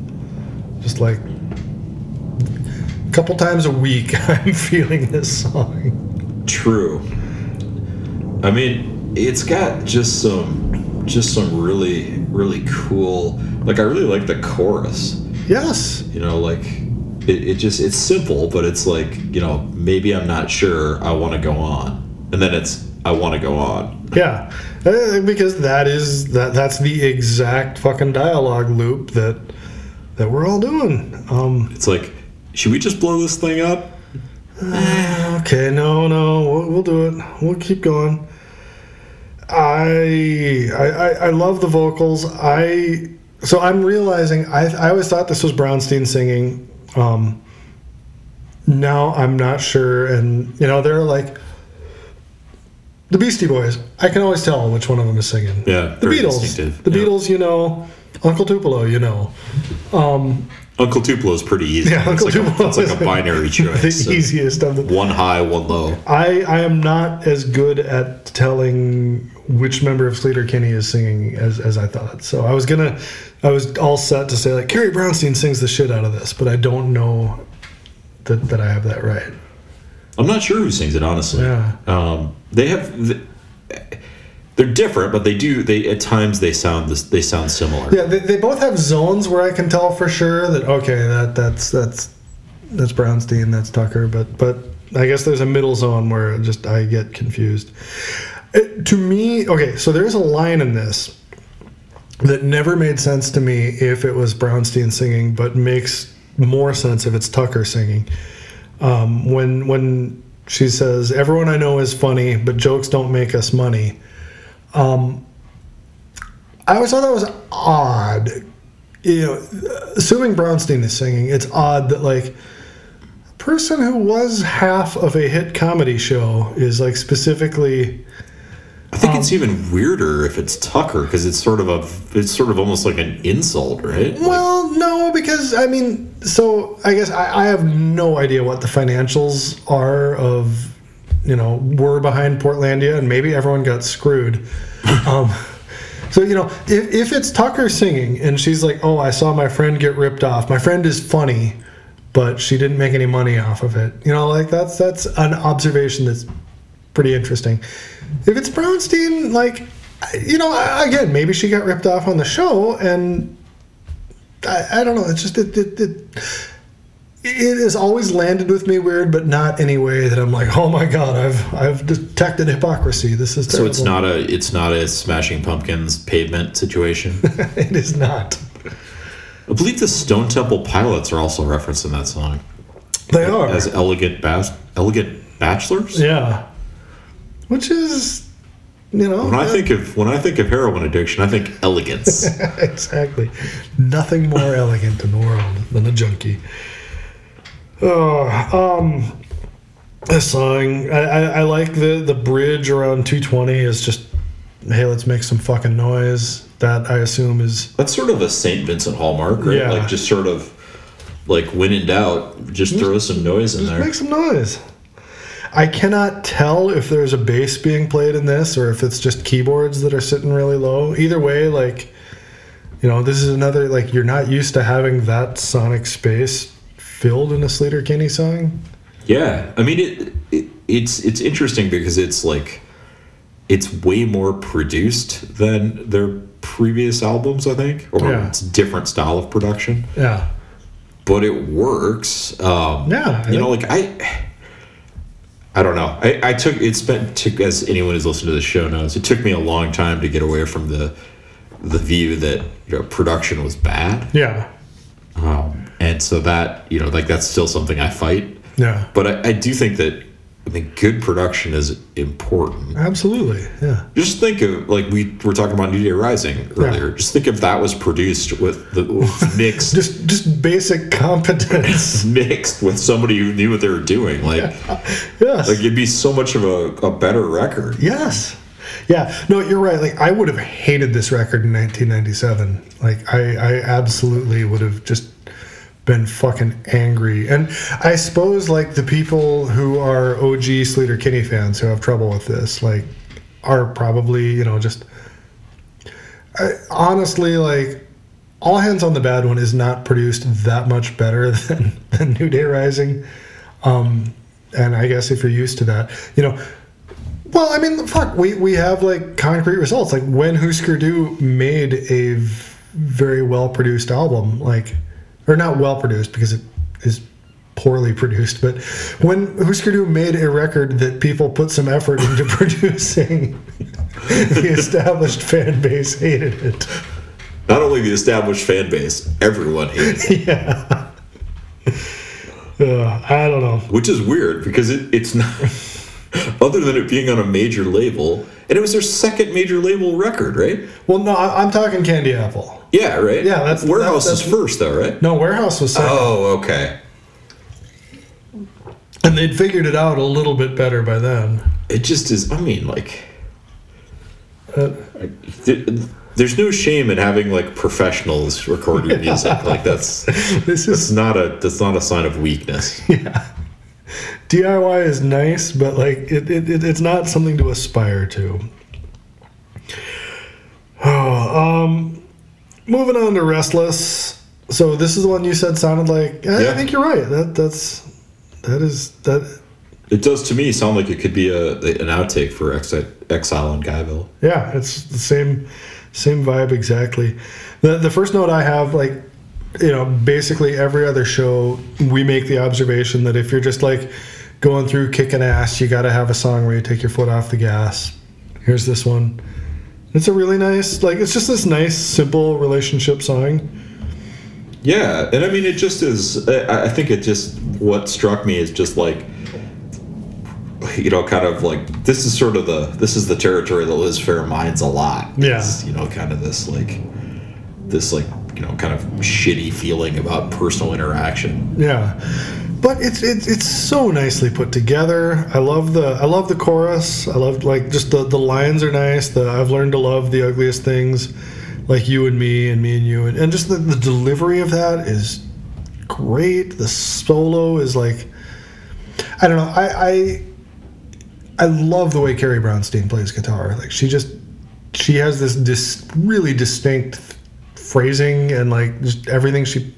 Just like a couple times a week, I'm feeling this song. True. I mean, it's got just some just some really really cool. Like I really like the chorus. Yes. You know, like it, it just it's simple, but it's like you know maybe I'm not sure I want to go on, and then it's I want to go on. Yeah, Uh, because that is that that's the exact fucking dialogue loop that that we're all doing. Um, It's like, should we just blow this thing up? okay, no, no, we'll, we'll do it. We'll keep going. I, I I I love the vocals. I so I'm realizing I I always thought this was Brownstein singing. Um, now I'm not sure, and you know they're like the Beastie Boys. I can always tell which one of them is singing. Yeah, the Beatles. distinctive. The Yeah. Beatles, you know. Uncle Tupelo, you know. Um, Uncle Tupelo is pretty easy. Yeah, it's, Uncle like Tupelo a, it's like a binary choice. the easiest of the. One high, one low. I I am not as good at telling which member of Sleater Kinney is singing as, as I thought. So I was gonna, I was all set to say like Carrie Brownstein sings the shit out of this, but I don't know that that I have that right. I'm not sure who sings it honestly. Yeah. Um, they have they're different, but they do. They at times they sound this. They sound similar. Yeah, they, they both have zones where I can tell for sure that okay, that that's that's that's Brownstein, that's Tucker, but but I guess there's a middle zone where just I get confused. It, to me, okay, so there's a line in this that never made sense to me if it was Brownstein singing, but makes more sense if it's Tucker singing. Um, when when she says, "Everyone I know is funny, but jokes don't make us money." I always thought that was odd. You know, assuming Brownstein is singing, it's odd that like a person who was half of a hit comedy show is like specifically I think it's even weirder if it's Tucker because it's sort of a. It's sort of almost like an insult, right? Like, well, no, because I mean, so I guess I, I have no idea what the financials are of, you know, we're behind Portlandia and maybe everyone got screwed. um, so you know, if, if it's Tucker singing and she's like, "Oh, I saw my friend get ripped off. My friend is funny, but she didn't make any money off of it." You know, like that's that's an observation that's pretty interesting. If it's Brownstein, like, you know, again, maybe she got ripped off on the show, and I, I don't know. It's just it, it, it it has always landed with me weird, but not any way that I'm like, oh my god, I've I've detected hypocrisy. This is so it's not a. It's not a Smashing Pumpkins pavement situation. it is not. I believe the Stone Temple Pilots are also referenced in that song They are. as elegant bas- elegant bachelors. yeah. Which is, you know. When I think of when I think of heroin addiction, I think elegance. exactly. Nothing more elegant in the world than a junkie. Oh, um, this song, I, I, I like the, the bridge around 220 is just, hey, let's make some fucking noise. That I assume is, That's sort of a Saint Vincent hallmark, right? Yeah. Like just sort of like when in doubt, just throw some noise in there. just there. make some noise. I cannot tell if there's a bass being played in this or if it's just keyboards that are sitting really low. Either way, like, you know, this is another, like, you're not used to having that sonic space filled in a Sleater Kinney song. Yeah, I mean it, it. It's it's interesting because it's like it's way more produced than their previous albums, I think, or Yeah. it's a different style of production, Yeah. but it works. Um, Yeah, I you know, like I. I don't know. I, I took it's been took as anyone who's listened to the show knows. It took me a long time to get away from the the view that you know, production was bad, Yeah. um, and so that you know like that's still something I fight. Yeah. But I, I do think that I mean good production is important. Absolutely. Yeah. Just think of like we were talking about New Day Rising earlier. Just think if that was produced with the with mixed Just just basic competence. mixed with somebody who knew what they were doing. Like yes. like it'd be so much of a, a better record. Yes. Yeah. No, you're right. Like I would have hated this record in 1997. Like I, I absolutely would have just been fucking angry. And I suppose like the people who are OG Sleater Kinney fans who have trouble with this, like, are probably you know just I, honestly like all hands on the bad one is not produced that much better than, than New Day Rising. Um, and I guess if you're used to that, you know, well, I mean, fuck, we, we have like concrete results. Like when Husker Du made a very well produced album, like, or not well produced because it is poorly produced, but when Husker Du made a record that people put some effort into producing, the established fan base hated it. Not only the established fan base, everyone hates it. Yeah. Uh, I don't know. Which is weird because it, it's not other than it being on a major label, and it was their second major label record, right? Well, no, I'm talking Candy Apple. Yeah, right. Yeah, that's- Warehouse that's- is first, though, right? No, Warehouse was second. Oh, okay. And they'd figured it out a little bit better by then. It just is. I mean, like, Uh, there's no shame in having like professionals record your music. Like that's this that's is not a that's not a sign of weakness. yeah. DIY is nice, but like it, it, it it's not something to aspire to. Oh, um, moving on to Restless. So this is the one you said sounded like. I, I think you're right. That that's that is that. It does to me sound like it could be a an outtake for Exi- Exile in Guyville. Yeah, it's the same same vibe exactly. The the first note I have like you know, basically every other show we make the observation that if you're just like going through kicking ass, you got to have a song where you take your foot off the gas. Here's this one. It's a really nice like it's just this nice simple relationship song. Yeah, and I mean, it just is. I think it just what struck me is just like, you know, kind of like this is sort of the this is the territory that Liz Phair minds a lot. Yeah. It's, you know, kind of this like, this like you know, kind of shitty feeling about personal interaction. Yeah. But it's it's it's so nicely put together. I love the I love the chorus. I love like just the the lines are nice. The I've learned to love the ugliest things, like you and me and me and you and, and just the, the delivery of that is great. The solo is like I don't know. I I I love the way Carrie Brownstein plays guitar. Like she just she has this dis, really distinct phrasing and like just everything she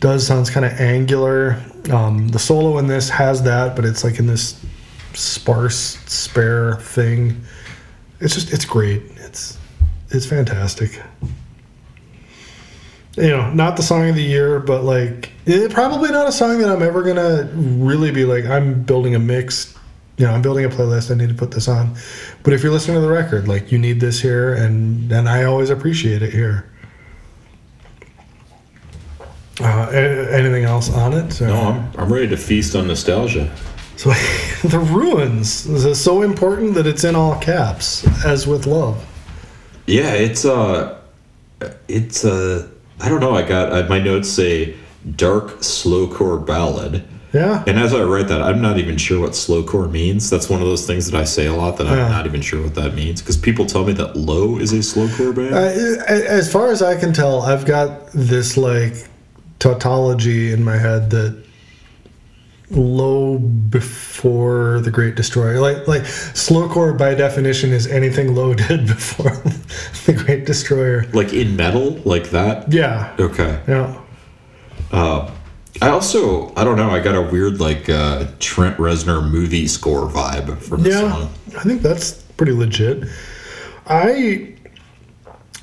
does sounds kind of angular. Um, the solo in this has that, but it's like in this sparse, spare thing. It's just it's great. It's it's fantastic. You know, not the song of the year, but like it, probably not a song that I'm ever gonna really be like I'm building a mix. You know, I'm building a playlist. I need to put this on. But if you're listening to the record, like you need this here, and and I always appreciate it here. Uh, anything else on it? No, I'm, I'm ready to feast on nostalgia. So the ruins is so important that it's in all caps, as with love. Yeah, it's uh it's uh I don't know. I got uh, my notes say dark slowcore ballad. Yeah. And as I write that, I'm not even sure what slowcore means. That's one of those things that I say a lot that I'm Yeah. not even sure what that means because people tell me that Low is a slowcore band. Uh, as far as I can tell, I've got this like tautology in my head that low before the Great Destroyer, like like slowcore by definition is anything low did before the Great Destroyer. like in metal, like that. Yeah, Okay. yeah. Uh, I also I don't know. I got a weird like uh, Trent Reznor movie score vibe from the Yeah, song. I think that's pretty legit. I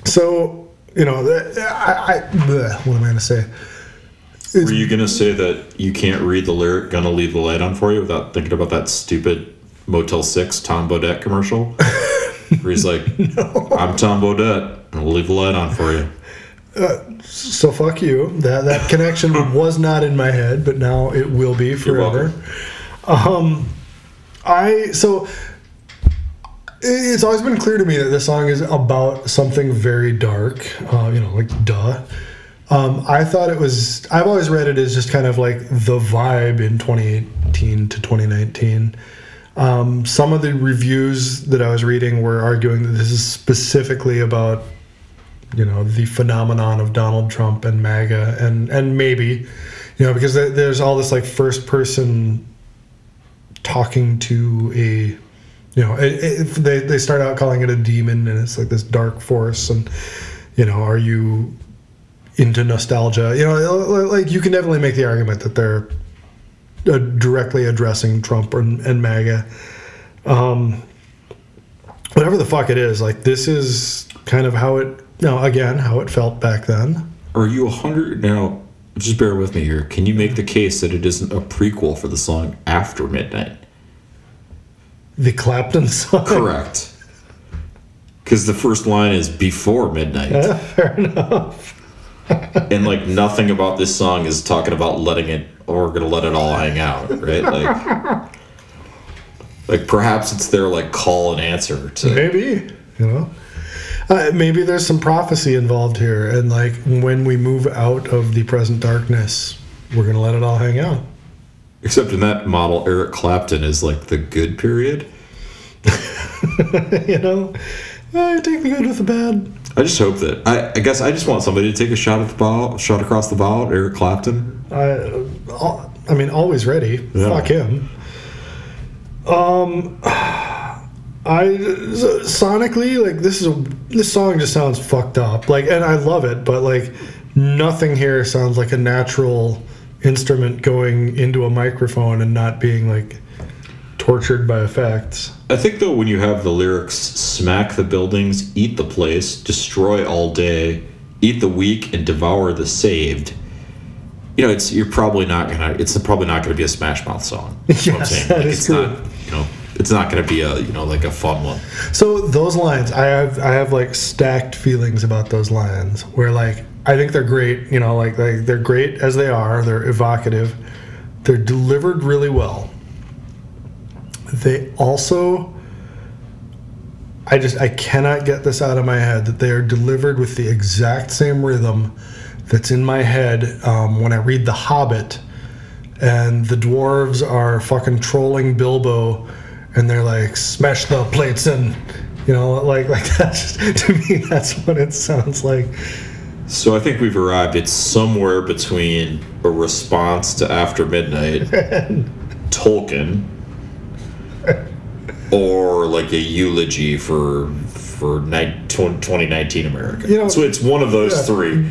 so you know I, I bleh, what am I going to say? Were you gonna say that you can't read the lyric "Gonna leave the light on for you" without thinking about that stupid Motel Six Tom Bodett commercial? Where he's like, "I'm Tom Bodett, and I'll leave the light on for you." So fuck you. That that connection was not in my head, but now it will be forever. Um, I so it's always been clear to me that this song is about something very dark. Uh, you know, like duh. Um, I thought it was. I've always read it as just kind of like the vibe in 2018 to 2019. Um, some of the reviews that I was reading were arguing that this is specifically about you know the phenomenon of Donald Trump and MAGA and and maybe you know because there's all this like first person talking to a you know it, they they start out calling it a demon and it's like this dark force and you know are you into nostalgia you know like you can definitely make the argument that they're uh, directly addressing Trump and, and MAGA um whatever the fuck it is like this is kind of how it now again how it felt back then Are you a hundred now? Just bear with me here. Can you make the case that it isn't a prequel for the song "After Midnight"? the clapton song Correct. Because the first line is "Before Midnight." Yeah, fair enough and like nothing about this song is talking about letting it or we're gonna let it all hang out right? Like like perhaps it's their like call and answer to maybe you know? Uh, maybe there's some prophecy involved here and like when we move out of the present darkness we're gonna let it all hang out. Except in that model eric clapton is like the good period. You know? I take the good with the bad i just hope that i i guess i just want somebody to take a shot at the ball shot across the ball, at eric clapton I, uh, I mean, always ready. Yeah. Fuck him. Um, I so sonically like this is a this song just sounds fucked up. Like, and I love it, but like nothing here sounds like a natural instrument going into a microphone and not being like tortured by effects. I think though when you have the lyrics smack the buildings, eat the place, destroy all day, eat the weak and devour the saved. You know, it's you're probably not gonna it's probably not gonna be a Smash Mouth song. That's what I'm Yes, saying. that Like, is it's true. not you know it's not gonna be a you know like a fun one. So those lines, I have I have like stacked feelings about those lines. Where like I think they're great. You know, like like they're great as they are. They're evocative. They're delivered really well. They also, I just I cannot get this out of my head that they are delivered with the exact same rhythm that's in my head um, when I read The Hobbit and the dwarves are fucking trolling Bilbo, and they're like, "Smash the plates and." You know, like like that's to me, that's what it sounds like. So I think we've arrived. It's somewhere between a response to After Midnight, Tolkien, or like a eulogy for for ni- 2019 America. You know- so it's one of those Yeah. three.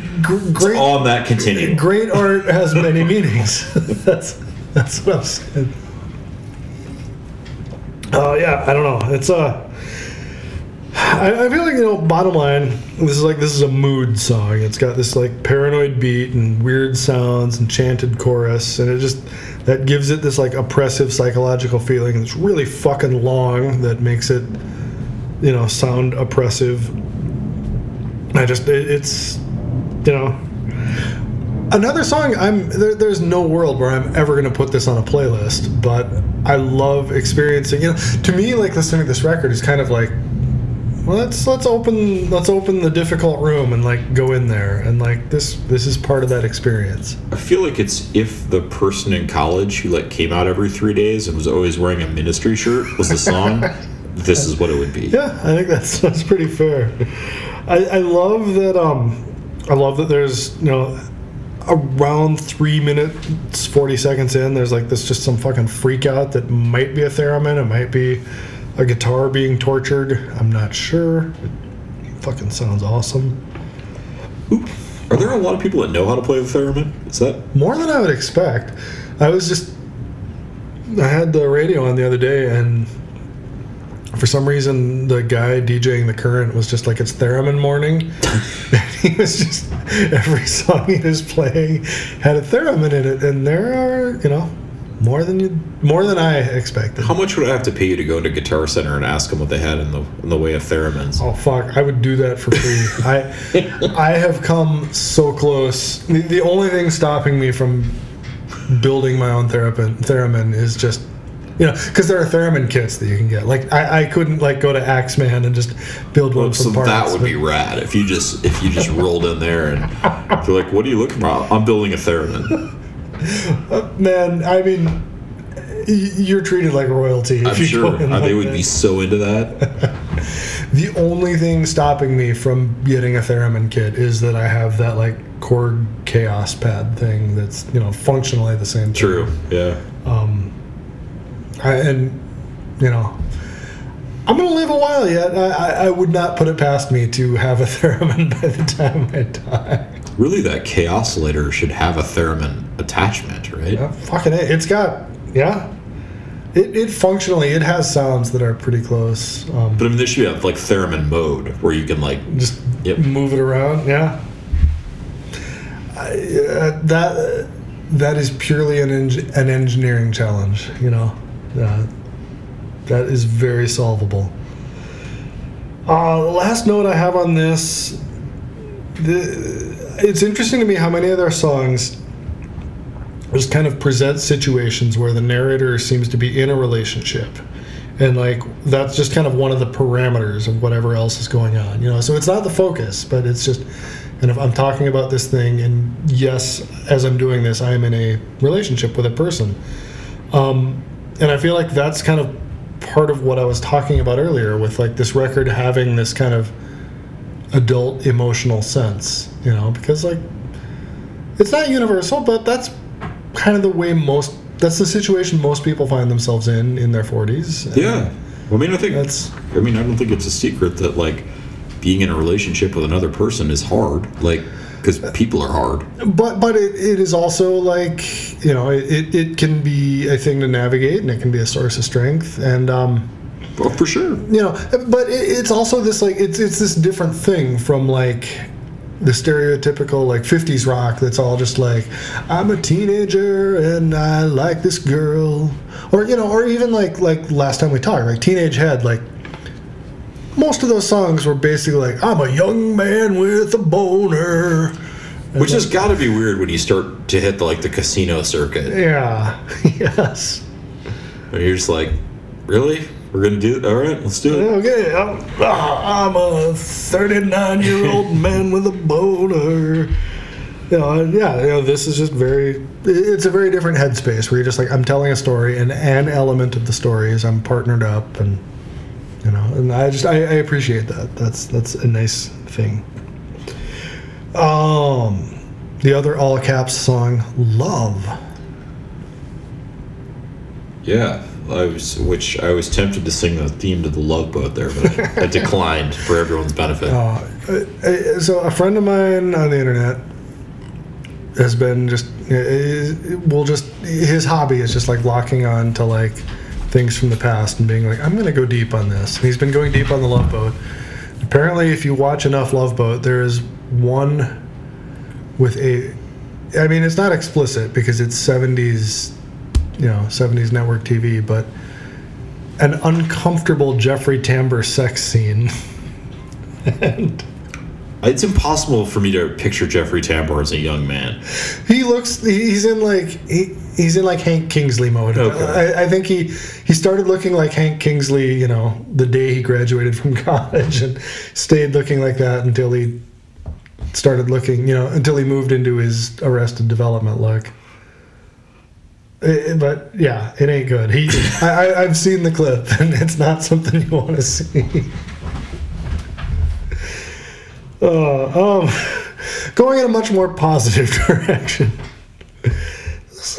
Great, on that continuum. great art has many meanings. that's that's what I'm saying. Oh yeah, I don't know. It's uh I, I feel like you know. Bottom line, this is like this is a mood song. It's got this like paranoid beat and weird sounds and chanted chorus, and it just that gives it this like oppressive psychological feeling. It's really fucking long that makes it, you know, sound oppressive. I just it, it's, you know, Another song, I'm there, there's no world where I'm ever to put this on a playlist, but I love experiencing. You know, to me, like listening to this record is kind of like, let's let's open let's open the difficult room and like go in there and like this this is part of that experience. I feel like it's if the person in college who like came out every three days and was always wearing a ministry shirt was the song, this is what it would be. Yeah, I think that's that's pretty fair. I, I love that. Um, I love that there's you know around three minutes forty seconds in, there's like this just some fucking freak out that might be a theremin. It might be a guitar being tortured. I'm not sure. It fucking sounds awesome. Are there a lot of people that know how to play the theremin? Is that More than I would expect. I was just. I had the radio on the other day, and for some reason, the guy DJing the current was just like, it's theremin morning. he was just. Every song he was playing had a theremin in it, and there are, you know, more than you, more than I expected. how much would I have to pay you to go into Guitar Center and ask them what they had in the in the way of theremins? Oh fuck! I would do that for free. I I have come so close. The, the only thing stopping me from building my own theremin, theremin is just you know because there are theremin kits that you can get. Like I, I couldn't like go to Axeman and just build one So from parts. that would but- be rad if you just if you just rolled in there and you're like, "What are you looking for?" I'm building a theremin. man. I mean, you're treated like royalty. If I'm sure they like would that. be so into that. The only thing stopping me from getting a theremin kit is that I have that like Korg Kaoss pad thing that's you know functionally the same. thing. True. Yeah. Um, I, and you know, I'm gonna live a while yet. I, I, I would not put it past me to have a theremin by the time I die. Really, that Kaossilator should have a theremin attachment, right? Yeah, fucking it. It's got yeah. It, it functionally it has sounds that are pretty close. Um, But I mean, there should be a like theremin mode where you can like just Yep. move it around. Yeah. I, uh, that that is purely an eng- an engineering challenge. You know, uh, that is very solvable. Uh, last note I have on this, the, it's interesting to me how many of their songs just kind of present situations where the narrator seems to be in a relationship. And like that's just kind of one of the parameters of whatever else is going on you know? So it's not the focus but it's just and if i'm talking about this thing and yes as i'm doing this i'm in a relationship with a person. Um, and i feel like that's kind of part of what i was talking about earlier with like this record having this kind of adult emotional sense you know because like it's not universal but that's kind of the way most that's the situation most people find themselves in in their 40s And Yeah. Well, I mean, I think That's- I mean, I don't think it's a secret that like being in a relationship with another person is hard. Like, because people are hard. but but it, it is also like you know it, it, it can be a thing to navigate and it can be a source of strength and um Well, for sure. you know but it, it's also this like it's it's this different thing from like the stereotypical like 50s rock that's all just like i'm a teenager and i like this girl or you know or even like like last time we talked like teenage head like most of those songs were basically like i'm a young man with a boner Which has got to be weird when you start to hit the, like the casino circuit. yeah yes And you're just like, really? We're gonna do it? All right, let's do it. Okay, I'm, I'm a 39 year old man with a boner. You know, yeah, you know, this is just very, it's a very different headspace where you're just like, I'm telling a story, and an element of the story is I'm partnered up, and, you know, and I just, I, I appreciate that. That's, that's a nice thing. Um, the other all caps song, Love. Yeah. I was, which I was tempted to sing the theme to the Love Boat there, but I, I declined for everyone's benefit. Uh, so a friend of mine on the internet has been just uh, will just his hobby is just like locking on to like things from the past and being like I'm gonna go deep on this. And he's been going deep on the Love Boat. Apparently, if you watch enough Love Boat, there is one with a. I mean, it's not explicit because it's 70s, you know, 70s network TV, but an uncomfortable Jeffrey Tambor sex scene. and It's impossible for me to picture Jeffrey Tambor as a young man. He looks. He's in like he, he's in like Hank Kingsley mode. Okay. I, I think he he started looking like Hank Kingsley. You know, the day he graduated from college, and stayed looking like that until he started looking. You know, until he moved into his Arrested Development look. Eh, but yeah, it ain't good. He, I, I, I've seen the clip, and it's not something you want to see. Uh, um, going in a much more positive direction.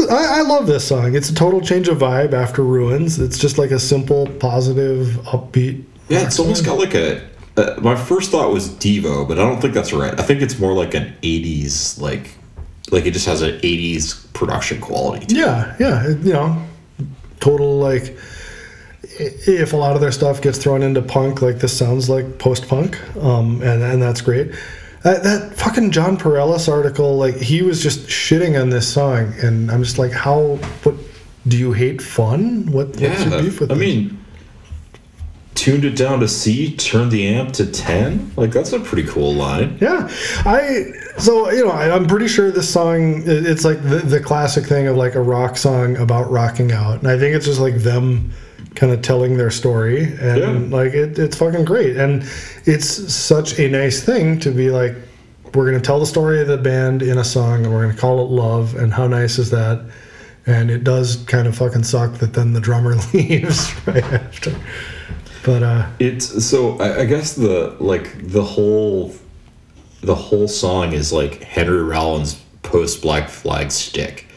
I, I love this song. It's a total change of vibe after Ruins. It's just like a simple, positive, upbeat. Yeah, it's almost got like a. Uh, my first thought was Devo, but I don't think that's right. I think it's more like an '80s, like, like it just has an '80s production quality. To it. Yeah, yeah, you know, total like. If a lot of their stuff gets thrown into punk, like this sounds like post-punk, um, and and that's great. That, that fucking Jon Pareles article, like he was just shitting on this song, and I'm just like, how? What? Do you hate fun? What? What's your Yeah, beef with I this? mean, tuned it down to C, turned the amp to ten. Like that's a pretty cool line. Yeah, I so you know I, I'm pretty sure this song it- it's like the, the classic thing of like a rock song about rocking out, and I think it's just like them kind of telling their story, and Yeah. like it, it's fucking great, and it's such a nice thing to be like we're gonna tell the story of the band in a song, and we're gonna call it love, and how nice is that? And it does kind of fucking suck that then the drummer leaves right after, but uh, It's so I, I guess the like the whole the whole song is like Henry Rollins post Black Flag stick,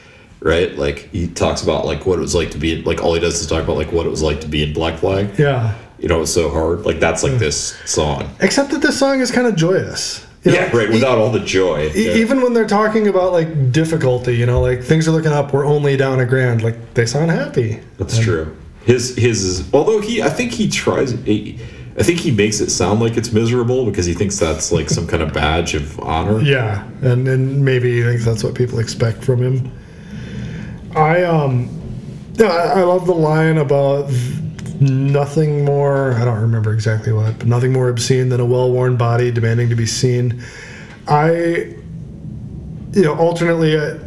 right? Like he talks about like what it was like to be like all he does is talk about like what it was like to be in Black Flag. yeah. You know, it's so hard. Like that's like this song. Except that this song is kind of joyous. You know, Yeah, right. e- Without all the joy. e- Yeah. Even when they're talking about like difficulty, you know, like things are looking up, we're only down a grand. Like they sound happy. That's true. His his although he I think he tries I think he makes it sound like it's miserable because he thinks that's like some kind of badge of honor. Yeah, and and maybe he thinks that's what people expect from him. I um, yeah, I, I love the line about nothing more. I don't remember exactly what, but nothing more obscene than a well-worn body demanding to be seen. I, you know, alternately. Uh,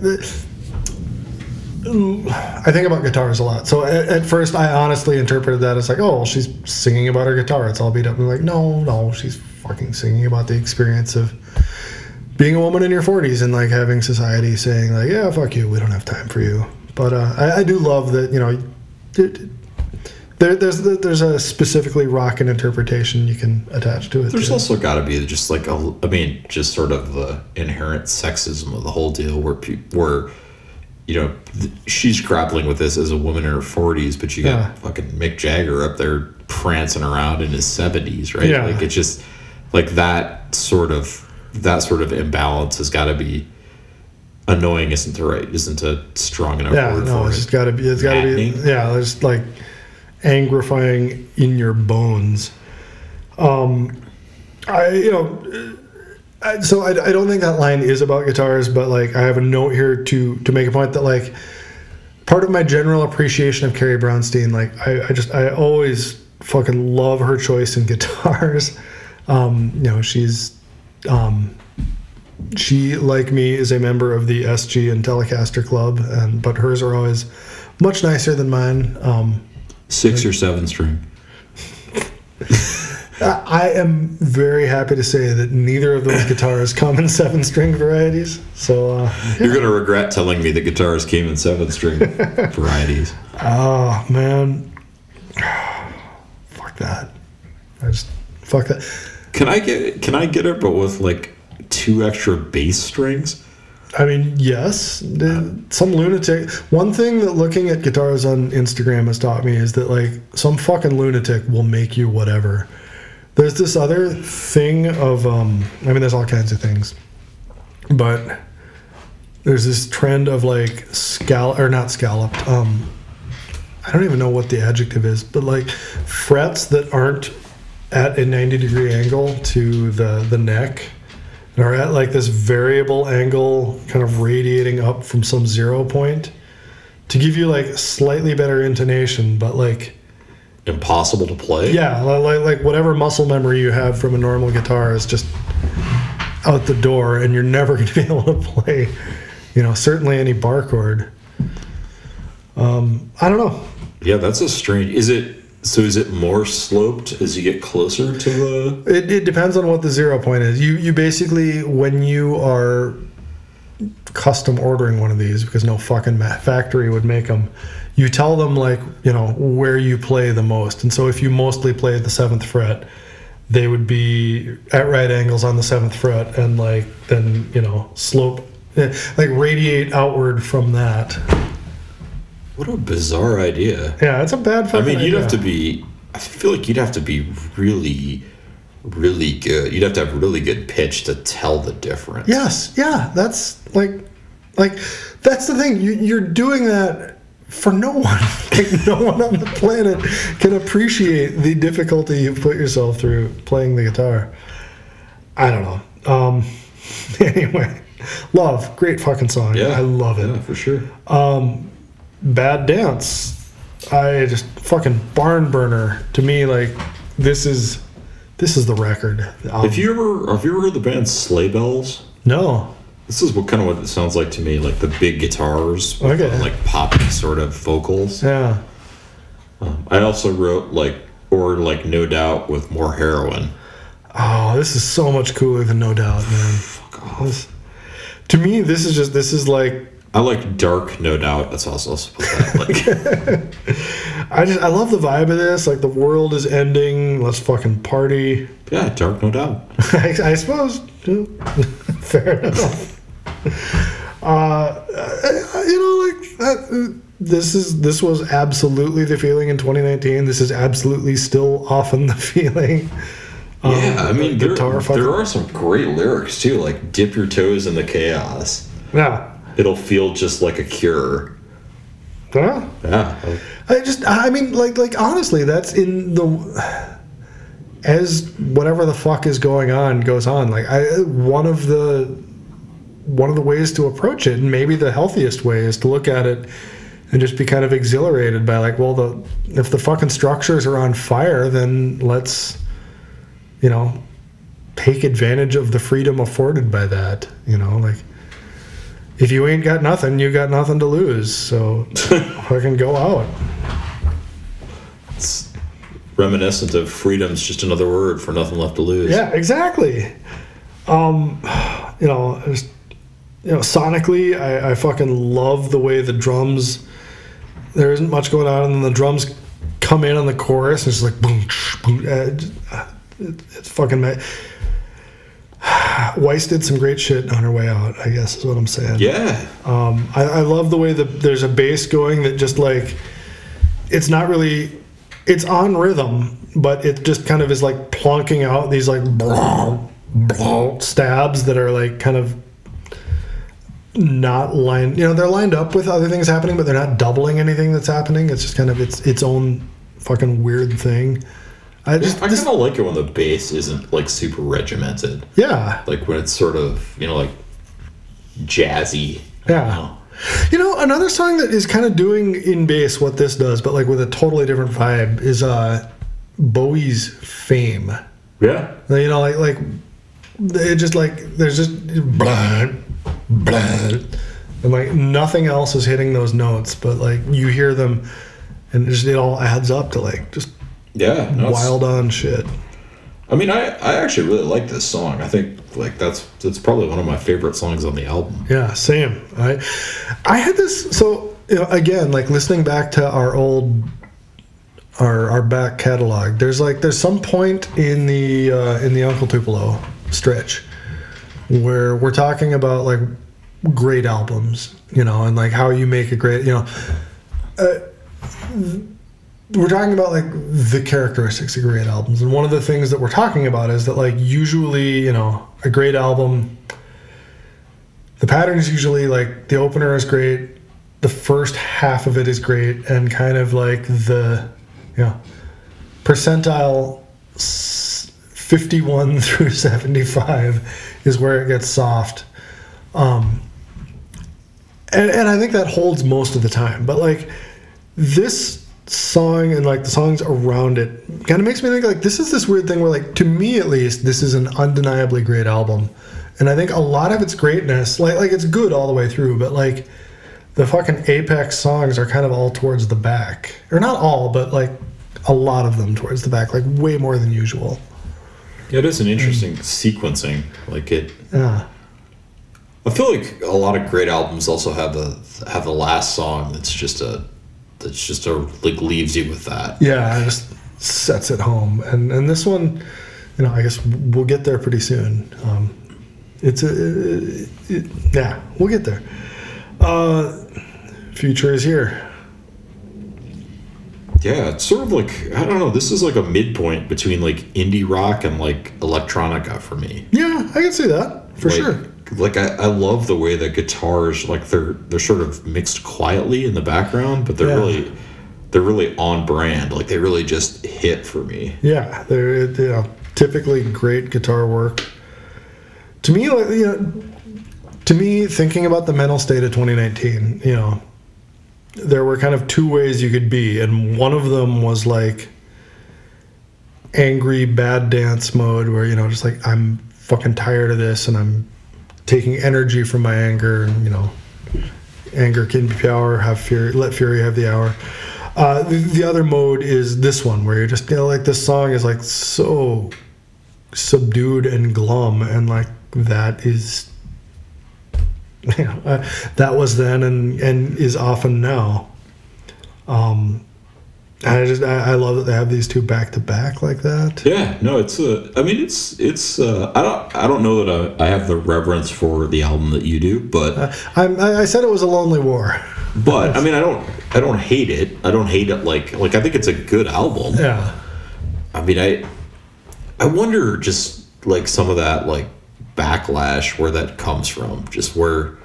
I think about guitars a lot. So at, at first, I honestly interpreted that as like, oh, she's singing about her guitar. It's all beat up. And I'm like, no, no, she's fucking singing about the experience of being a woman in your 40s and like having society saying like, yeah, fuck you, we don't have time for you. But uh, I, I do love that you know, there, there's there's a specifically rockin' interpretation you can attach to it. There's too. also got to be just like a, I mean, just sort of the inherent sexism of the whole deal, where people, where, you know, th- she's grappling with this as a woman in her 40s, but you got Yeah. fucking Mick Jagger up there prancing around in his 70s, right? Yeah. Like it's just like that sort of that sort of imbalance has got to be annoying. Isn't the right? Isn't a strong enough yeah, word no, for it's it? just got to be. It's got to be. Yeah, there's like angrifying in your bones. Um, I you know. So I, I don't think that line is about guitars, but like I have a note here to to make a point that like part of my general appreciation of Carrie Brownstein, like I, I just I always fucking love her choice in guitars. Um, you know, she's um, she like me is a member of the SG and Telecaster Club, and but hers are always much nicer than mine. Um, Six or seven string. I am very happy to say that neither of those guitars come in seven string varieties. So, uh, You're gonna regret telling me the guitars came in seven string varieties. oh man, fuck that. I just fuck that. Can I get can I get it but with like two extra bass strings? I mean, yes, some lunatic. One thing that looking at guitars on Instagram has taught me is that like some fucking lunatic will make you whatever. There's this other thing of, um, I mean, there's all kinds of things, but there's this trend of like scallop or not scalloped. Um, I don't even know what the adjective is, but like frets that aren't at a 90 degree angle to the the neck and are at like this variable angle kind of radiating up from some zero point to give you like slightly better intonation but like Impossible to play. yeah like, like whatever muscle memory you have from a normal guitar is just out the door, and you're never going to be able to play, you know, certainly any bar chord. Um, I don't know. Yeah, that's a strange. Is it so? Is it more sloped as you get closer to the? It, it depends on what the zero point is. You you basically when you are custom ordering one of these because no fucking factory would make them. You tell them like you know where you play the most, and so if you mostly play the seventh fret, they would be at right angles on the seventh fret, and like then you know slope, eh, like radiate outward from that. What a bizarre idea. Yeah, it's a bad. I mean, you'd idea. have to be. I feel like you'd have to be really, really good. You'd have to have really good pitch to tell the difference. Yes, yeah, that's like, like that's the thing. You, you're doing that for no one. Like no one on the planet can appreciate the difficulty you've put yourself through playing the guitar. I don't know. Um, anyway, love, great fucking song. Yeah, I love it. Yeah, for sure. Um, Bad dance. I just fucking barn burner to me. Like this is this is the record. Um, Have you ever have you ever heard the band Sleigh Bells? no. This is what kind of what it sounds like to me, like the big guitars, with Okay. the, like poppy sort of vocals. Yeah. Um, I also wrote like or like No Doubt with more heroin. Oh, this is so much cooler than No Doubt, man. Fuck off. This- to me, this is just this is like I like Dark No Doubt. That's also like I just I love the vibe of this. Like the world is ending. Let's fucking party. yeah, Dark No Doubt. I, I suppose. Fair enough. Uh, you know, like that, this is this was absolutely the feeling in 2019. This is absolutely still often the feeling. Um, Yeah, I mean the there, guitar fucking- there are some great lyrics too, like "Dip your toes in the chaos." yeah, It'll feel just like a cure. yeah. Yeah, I just, I mean, like, like honestly, that's in the as whatever the fuck is going on goes on. Like, I one of the one of the ways to approach it, and maybe the healthiest way, is to look at it and just be kind of exhilarated by like, well, the if the fucking structures are on fire, then let's, you know, take advantage of the freedom afforded by that. You know, like. If you ain't got nothing, you got nothing to lose. So fucking go out. it's reminiscent of freedom's just another word for nothing left to lose. Yeah, exactly. Um, you know, just, you know, sonically, I, I fucking love the way the drums. There isn't much going on, and then the drums come in on the chorus, and it's like boom, boom. Uh, it, it's fucking. Ma- Weiss did some great shit on her way out. I guess is what I'm saying. Yeah. Um, I, I love the way that there's a bass going that just like it's not really it's on rhythm, but it just kind of is like plonking out these like stabs that are like kind of not lined. You know, they're lined up with other things happening, but they're not doubling anything that's happening. It's just kind of its its own fucking weird thing. I just I this, kind of like it when the bass isn't like super regimented. yeah Like when it's sort of, you know, like jazzy. I Yeah. know. You know, another song that is kind of doing in bass what this does, but like with a totally different vibe, is uh, Bowie's "Fame." Yeah. You know, like like it just like there's just blah, and like nothing else is hitting those notes, but like you hear them, and it, just, it all adds up to like just Yeah. no, wild on shit. I mean, I, I actually really like this song. I think like that's that's probably one of my favorite songs on the album. Yeah, same. I I had this so you know, again, like listening back to our old our our back catalog. There's like there's some point in the uh, in the Uncle Tupelo stretch where we're talking about like great albums, you know, and like how you make a great, you know. Uh, we're talking about like the characteristics of great albums and one of the things that we're talking about is that like usually you know a great album the pattern is usually like the opener is great the first half of it is great and kind of like the you know percentile 51 through 75 is where it gets soft. Um and, and i think that holds most of the time. But like this song and like the songs around it kind of makes me think like this is this weird thing where like to me at least this is an undeniably great album. And I think a lot of its greatness, like like it's good all the way through, but like the fucking apex songs are kind of all towards the back, or not all, but like a lot of them towards the back, like way more than usual. Yeah, it is an interesting sequencing. Like it, Yeah, I feel like a lot of great albums also have the have the last song that's just a that's just a like leaves you with that. yeah, it just sets it home. And and this one, you know, I guess we'll get there pretty soon. Um, it's a, it, it- yeah, we'll get there. Uh, future is here. Yeah, it's sort of like I don't know. This is like a midpoint between like indie rock and like electronica for me. Yeah, I can see that for Like- sure. Like I, I love the way that guitars like they're they're sort of mixed quietly in the background, but they're Yeah. really they're really on brand. Like they really just hit for me. Yeah, they're you know, typically great guitar work. To me, like you know, to me, thinking about the mental state of 2019, you know, there were kind of two ways you could be, and one of them was like angry bad dance mode, where you know, just like I'm fucking tired of this, and I'm taking energy from my anger, and you know, anger can be power, have fury, let fury have the hour. Uh, the, the other mode is this one where you're just you know, like this song is like so subdued and glum, and like that is you know, uh, that was then and and is often now. Um, I just I, I love that they have these two back to back like that. Yeah, no, it's uh, I mean, it's it's. Uh, I don't I don't know that I, I have the reverence for the album that you do, but I'm, I I said it was a lonely war. but I mean, I don't I don't hate it. I don't hate it like like I think it's a good album. Yeah, I mean, I I wonder just like some of that like backlash where that comes from. Just where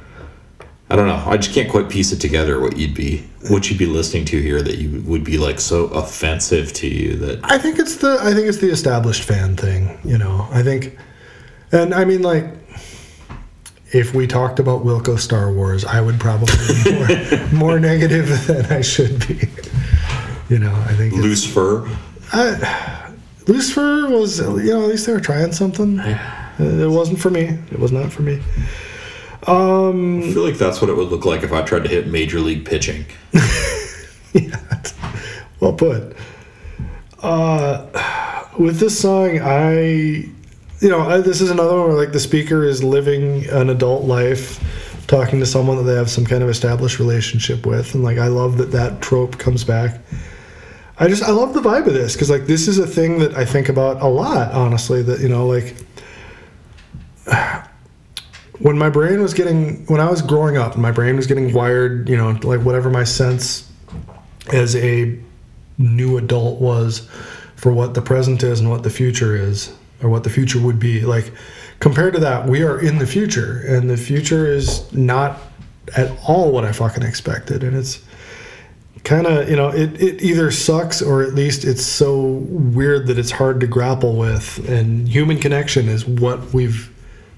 I don't know. I just can't quite piece it together. What you'd be what you'd be listening to here that you would be like so offensive to you that I think it's the I think it's the established fan thing. You know, I think, and I mean like. If we talked about Wilco Star Wars, I would probably be more, more negative than I should be. You know, I think loose fur. Loose Fur was, you know, at least they were trying something. It wasn't for me. It was not for me. Um, I feel like that's what it would look like if I tried to hit major league pitching. yeah, well put. Uh, with this song, I, you know, I, this is another one where like the speaker is living an adult life, talking to someone that they have some kind of established relationship with, and like I love that that trope comes back. I just I love the vibe of this because like this is a thing that I think about a lot, honestly. That you know like when my brain was getting when I was growing up, my brain was getting wired, you know, like whatever my sense as a new adult was for what the present is and what the future is or what the future would be. Like compared to that, we are in the future and the future is not at all what I fucking expected and it's kind of you know it, it either sucks or at least it's so weird that it's hard to grapple with and human connection is what we've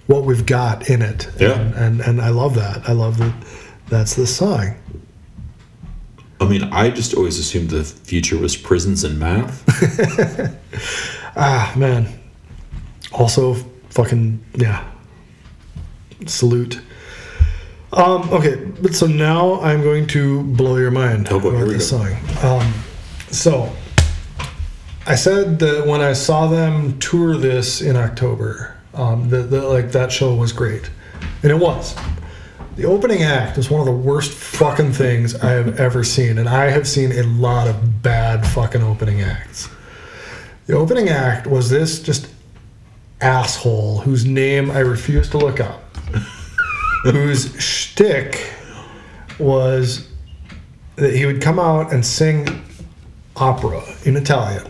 what we've got in it. Yeah. and and, and i love that. I love that that's the song I mean, I just always assumed the future was prisons and math. ah man. Also fucking yeah. Salute. Um okay but so now i'm going to blow your mind Oh, boy, about this go. song um so I said that when I saw them tour this in October, um, the, the like that show was great, and it was. The opening act was one of the worst fucking things I have ever seen, and I have seen a lot of bad fucking opening acts. The opening act was this just asshole whose name I refuse to look up, whose shtick was that he would come out and sing opera in Italian.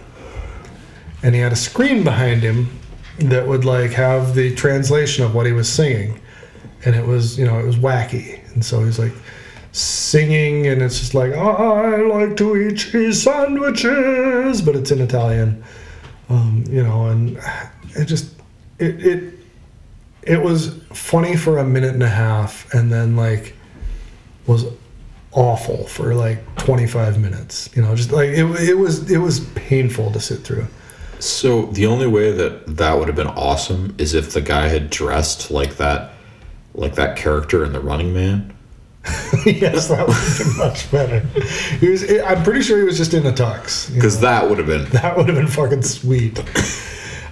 And he had a screen behind him that would like have the translation of what he was singing. And it was, you know, it was wacky. And so he's like singing and it's just like, I like to eat cheese sandwiches, but it's in Italian. Um, you know, and it just it it it was funny for a minute and a half and then like was awful for like 25 minutes you know just like it, it was it was painful to sit through So the only way that that would have been awesome is if the guy had dressed like that, like that character in The Running Man. yes, that would have been much better. He was. I'm pretty sure he was just in a tux. Because that would have been That would have been fucking sweet.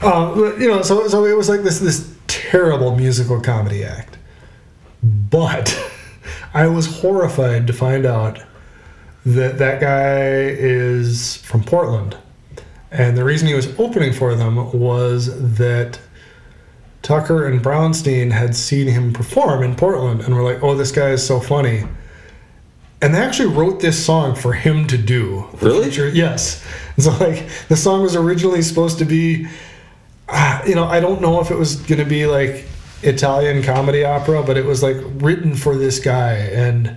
um, but, you know, so so it was like this this terrible musical comedy act. But I was horrified to find out that that guy is from Portland, and the reason he was opening for them was that Tucker and Brownstein had seen him perform in Portland and were like, "Oh, this guy is so funny." And they actually wrote this song for him to do. Really? future- Yes. So like the song was originally supposed to be, ah, you know, I don't know if it was going to be like Italian comedy opera, but it was like written for this guy, and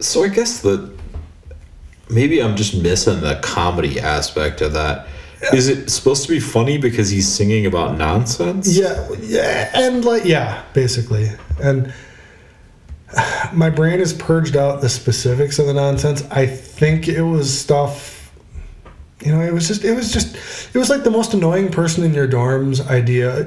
So I guess that maybe I'm just missing the comedy aspect of that. Is it supposed to be funny because he's singing about nonsense? yeah, yeah, and like yeah, basically, and my brain has purged out the specifics of the nonsense. I think it was stuff. You know, it was just, it was just, it was like the most annoying person in your dorm's idea.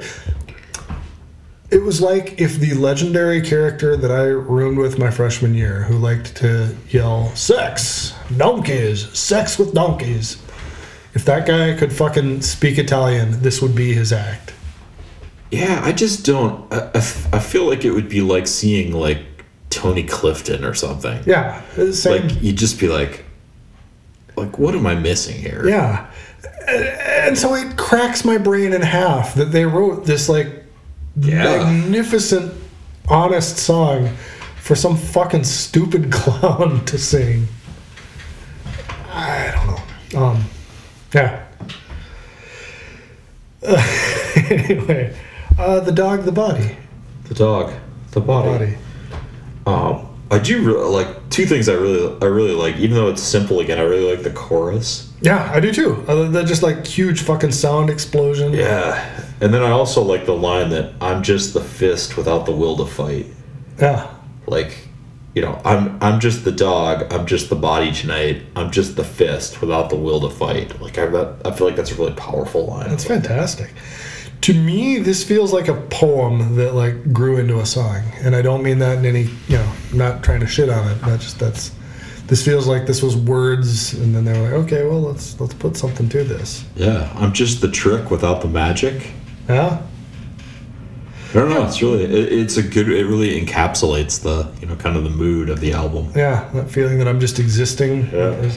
It was like if the legendary character that I roomed with my freshman year, who liked to yell "sex, donkeys, sex with donkeys," if that guy could fucking speak Italian, this would be his act. Yeah, I just don't. I I feel like it would be like seeing like Tony Clifton or something. Yeah, same. Like you'd just be like, like what am I missing here? Yeah. And so it cracks my brain in half that they wrote this like Yeah. magnificent, honest song for some fucking stupid clown to sing. I don't know. Um, yeah. anyway, uh, the dog, the body, The dog, the body. body. Um, I do really, like two things. I really, I really like. Even though it's simple again, I really like the chorus. Yeah, I do too. Uh, they're just like huge fucking sound explosion. Yeah, and then I also like the line that I'm just the fist without the will to fight. Yeah. Like, you know, I'm I'm just the dog. I'm just the body tonight. I'm just the fist without the will to fight. Like I, that, I feel like that's a really powerful line. That's fantastic. To me, this feels like a poem that like grew into a song, and I don't mean that in any, you know, I'm not trying to shit on it. That just that's. This feels like this was words, and then they were like, okay, well, let's let's put something to this. Yeah, I'm just the trick without the magic. Yeah, I don't know. It's really, it, it's a good. It really encapsulates the, you know, kind of the mood of the album. yeah, that feeling that I'm just existing. Yeah.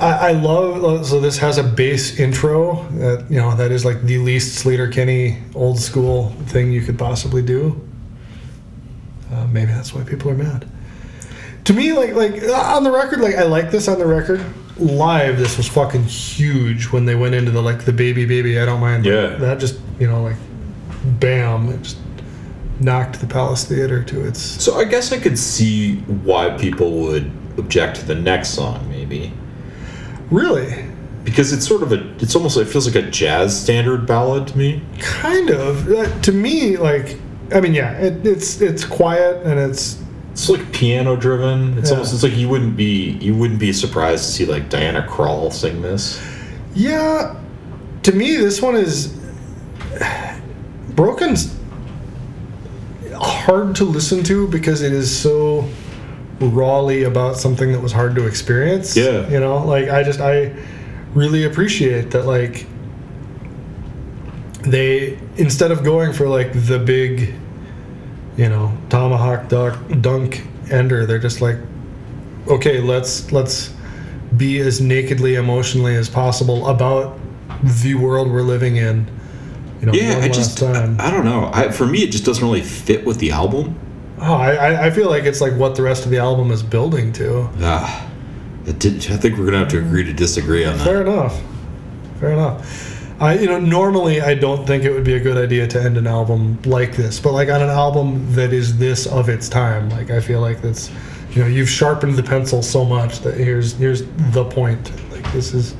I, I love so this has a bass intro that you know that is like the least Sleater Kinney old school thing you could possibly do. Uh, maybe that's why people are mad. To me, like like on the record, like I like this on the record. Live, this was fucking huge when they went into the like the baby baby. I don't mind. Yeah. that just you know like, bam, it just knocked the Palace Theater to its. So I guess I could see why people would object to the next song, maybe Really, because it's sort of a. It's almost. It feels like a jazz standard ballad to me. kind of uh, to me like. I mean, yeah, it, it's it's quiet and it's It's like piano driven. It's Yeah. almost. It's like you wouldn't be. You wouldn't be surprised to see like Diana Krall sing this. Yeah, to me, this one is Broken's hard to listen to because it is so rawly about something that was hard to experience. Yeah. you know, like I just I really appreciate that. Like they instead of going for like the big, you know, tomahawk duck dunk ender, they're just like, okay, let's let's be as nakedly emotionally as possible about the world we're living in. You know, Yeah, I just. time. I, I don't know. I, for me, it just doesn't really fit with the album. oh, I, I- I feel like it's like what the rest of the album is building to. Ah, it did, I think we're gonna have to agree to disagree on that. Fair enough. Fair enough. I, you know, normally I don't think it would be a good idea to end an album like this, but like on an album that is this of its time, like I feel like that's, you know, you've sharpened the pencil so much that here's here's the point. Like this is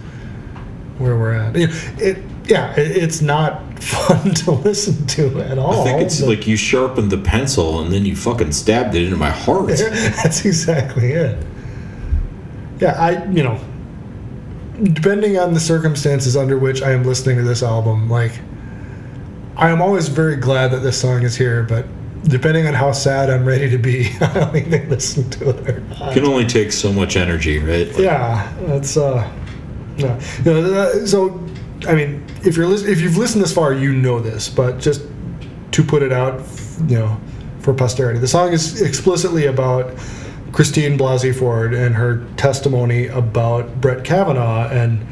where we're at. Know, It, yeah, it, it's not fun to listen to at all. I think it's like you sharpened the pencil and then you fucking stabbed it into my heart. That's exactly it. Yeah, I you know, depending on the circumstances under which I am listening to this album, like I am always very glad that this song is here, but depending on how sad I'm ready to be, I'll either listen to it or not. It Can only take so much energy, right? Like, Yeah, that's uh, yeah. You know, uh, so I mean, if you're if you've listened this far, you know this, but just to put it out, you know, for posterity, the song is explicitly about Christine Blasey Ford and her testimony about Brett Kavanaugh and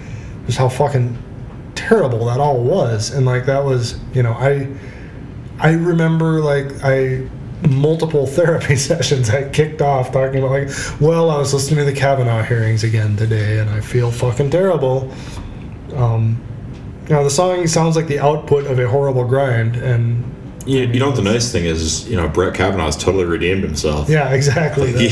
just how fucking terrible that all was, and like that was, you know, I I remember like I multiple therapy sessions I kicked off talking about like, well, I was listening to the Kavanaugh hearings again today, and I feel fucking terrible. Um, know, the song sounds like the output of a horrible grind, and You, you know what the nice thing is, you know, Brett Kavanaugh's totally redeemed himself. yeah, exactly. He,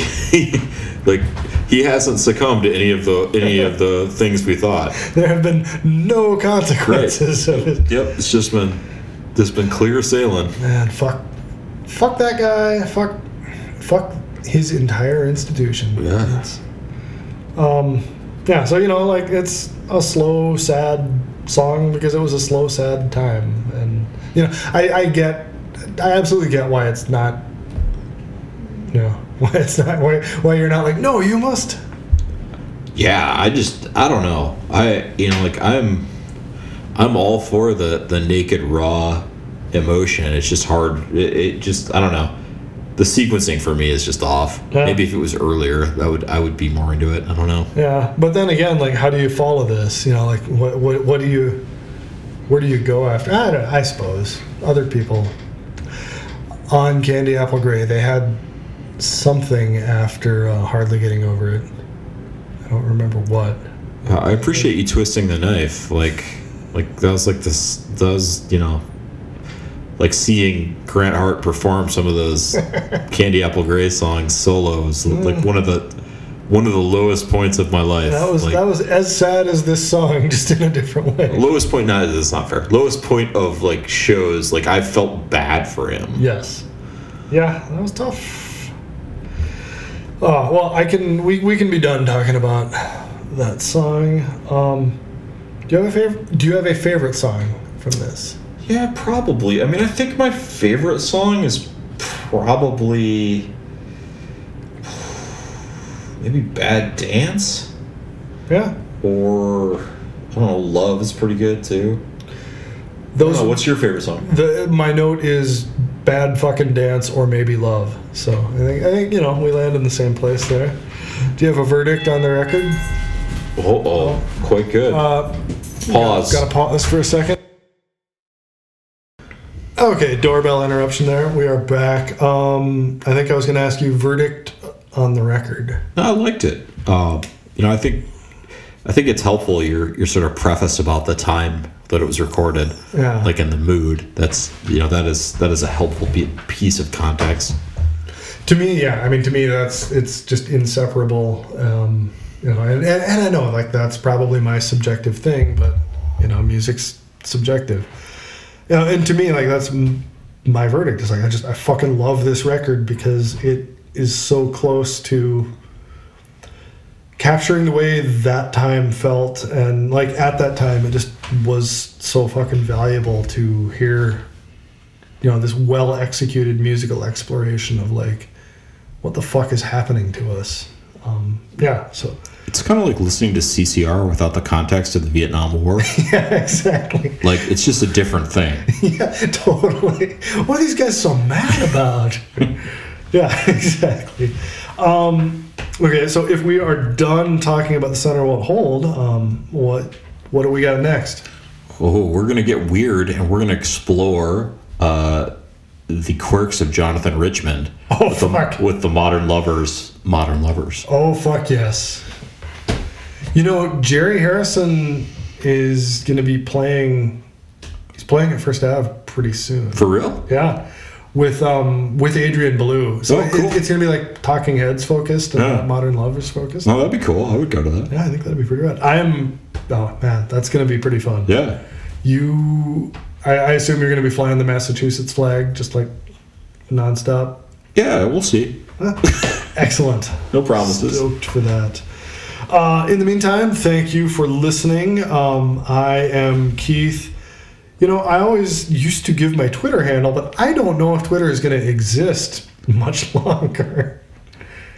he- like he hasn't succumbed to any of the any of the things we thought. there have been no consequences of it. Yep, it's just been just been clear sailing. Man, fuck, fuck that guy. Fuck, fuck his entire institution. Yeah. Um, yeah. So you know, like it's a slow, sad song because it was a slow, sad time, and you know, I, I get, I absolutely get why it's not, you know, why it's not why why you're not like, no, you must. Yeah, I just I don't know. I you know like I'm I'm all for the the naked raw emotion. It's just hard. It, it just I don't know. The sequencing for me is just off. Yeah. Maybe if it was earlier, that would I would be more into it. I don't know. Yeah, but then again, like, how do you follow this? You know, like, what what what do you, where do you go after? I don't. I suppose other people on Candy Apple Grey they had something after uh, hardly getting over it. I don't remember what. I appreciate you twisting the knife. Like like that was like this does you know like seeing Grant Hart perform some of those Candy Apple Grey songs solos like one of the one of the lowest points of my life. That was like, that was as sad as this song, just in a different way. lowest point not that's not fair lowest point of like shows like i felt bad for him Yes. Yeah, that was tough. Oh well, I can we, we can be done talking about that song. Um, do you have a favorite? Do you have a favorite song from this? Yeah probably i mean i think my favorite song is probably maybe bad dance Yeah, or i don't know love is pretty good too those. know, what's your favorite song the my note is bad fucking dance or maybe love. So I think I think you know we land in the same place there. Do you have a verdict on the record? oh, oh quite good Uh, pause Gotta pause for a second. Okay, doorbell interruption there. We are back. Um, I think I was going to ask you verdict on the record. No, I liked it. Uh, you know, I think I think it's helpful your your sort of preface about the time that it was recorded, Yeah. like in the mood. That's you know that is that is a helpful piece of context. To me, yeah. I mean, to me, that's it's just inseparable. Um, you know, and, and, and I know like that's probably my subjective thing, but you know, music's subjective. You know, and to me, like that's my verdict. Is like I just I fucking love this record because it is so close to capturing the way that time felt, and like at that time, it just was so fucking valuable to hear. You know, this well executed musical exploration of like what the fuck is happening to us. Um, yeah, so It's kind of like listening to CCR without the context of the Vietnam War. yeah, exactly. like it's just a different thing. Yeah, totally. What are these guys so mad about? yeah, exactly. Um, okay, so if we are done talking about the center won't hold, um, what what do we got next? Oh, we're gonna get weird and we're gonna explore uh, the quirks of Jonathan Richman Oh, with, the, fuck. with the modern lovers. Modern lovers. Oh fuck yes. You know, Jerry Harrison is going to be playing. He's playing at First Ave pretty soon. For real? Yeah, with um with Adrian Belew. So Oh, cool. it, it's gonna be like Talking Heads focused and Yeah. Modern Lovers focused. Oh, that'd be cool. I would go to that. Yeah, I think that'd be pretty good. I am. Oh man, that's gonna be pretty fun. Yeah. You, I, I assume you're gonna be flying the Massachusetts flag just like nonstop. Yeah, we'll see. Excellent. No promises. Stoked for that. Uh, in the meantime, thank you for listening. Um, I am Keith. You know, I always used to give my Twitter handle, but I don't know if Twitter is going to exist much longer.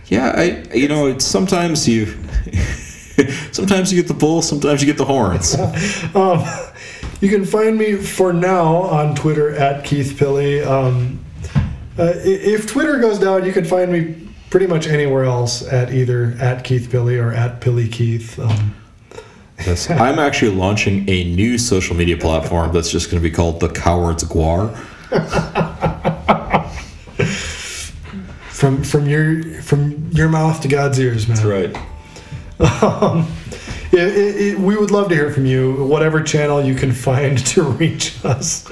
Yeah, I you know it's sometimes you sometimes you get the bull, sometimes you get the horns. Um, you can find me for now on Twitter at Keith Pilley. Um, uh, if Twitter goes down, you can find me pretty much anywhere else at either at Keith Pilley or at Pilly Keith. Um, Yes. I'm actually launching a new social media platform that's just going to be called the Cowards Guar. from from your from your mouth to God's ears, man. That's right. Um, it, it, it, we would love to hear from you, whatever channel you can find to reach us.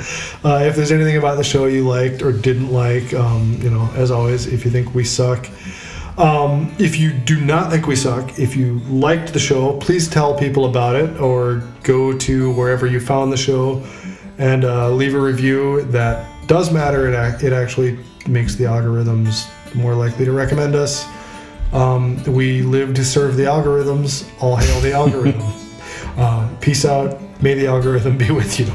Uh, if there's anything about the show you liked or didn't like, um, you know, as always, if you think we suck. Um, if you do not think we suck, if you liked the show, please tell people about it or go to wherever you found the show and uh, leave a review. That does matter. It, it actually makes the algorithms more likely to recommend us. Um, we live to serve the algorithms. All hail the algorithm. uh, peace out. May the algorithm be with you.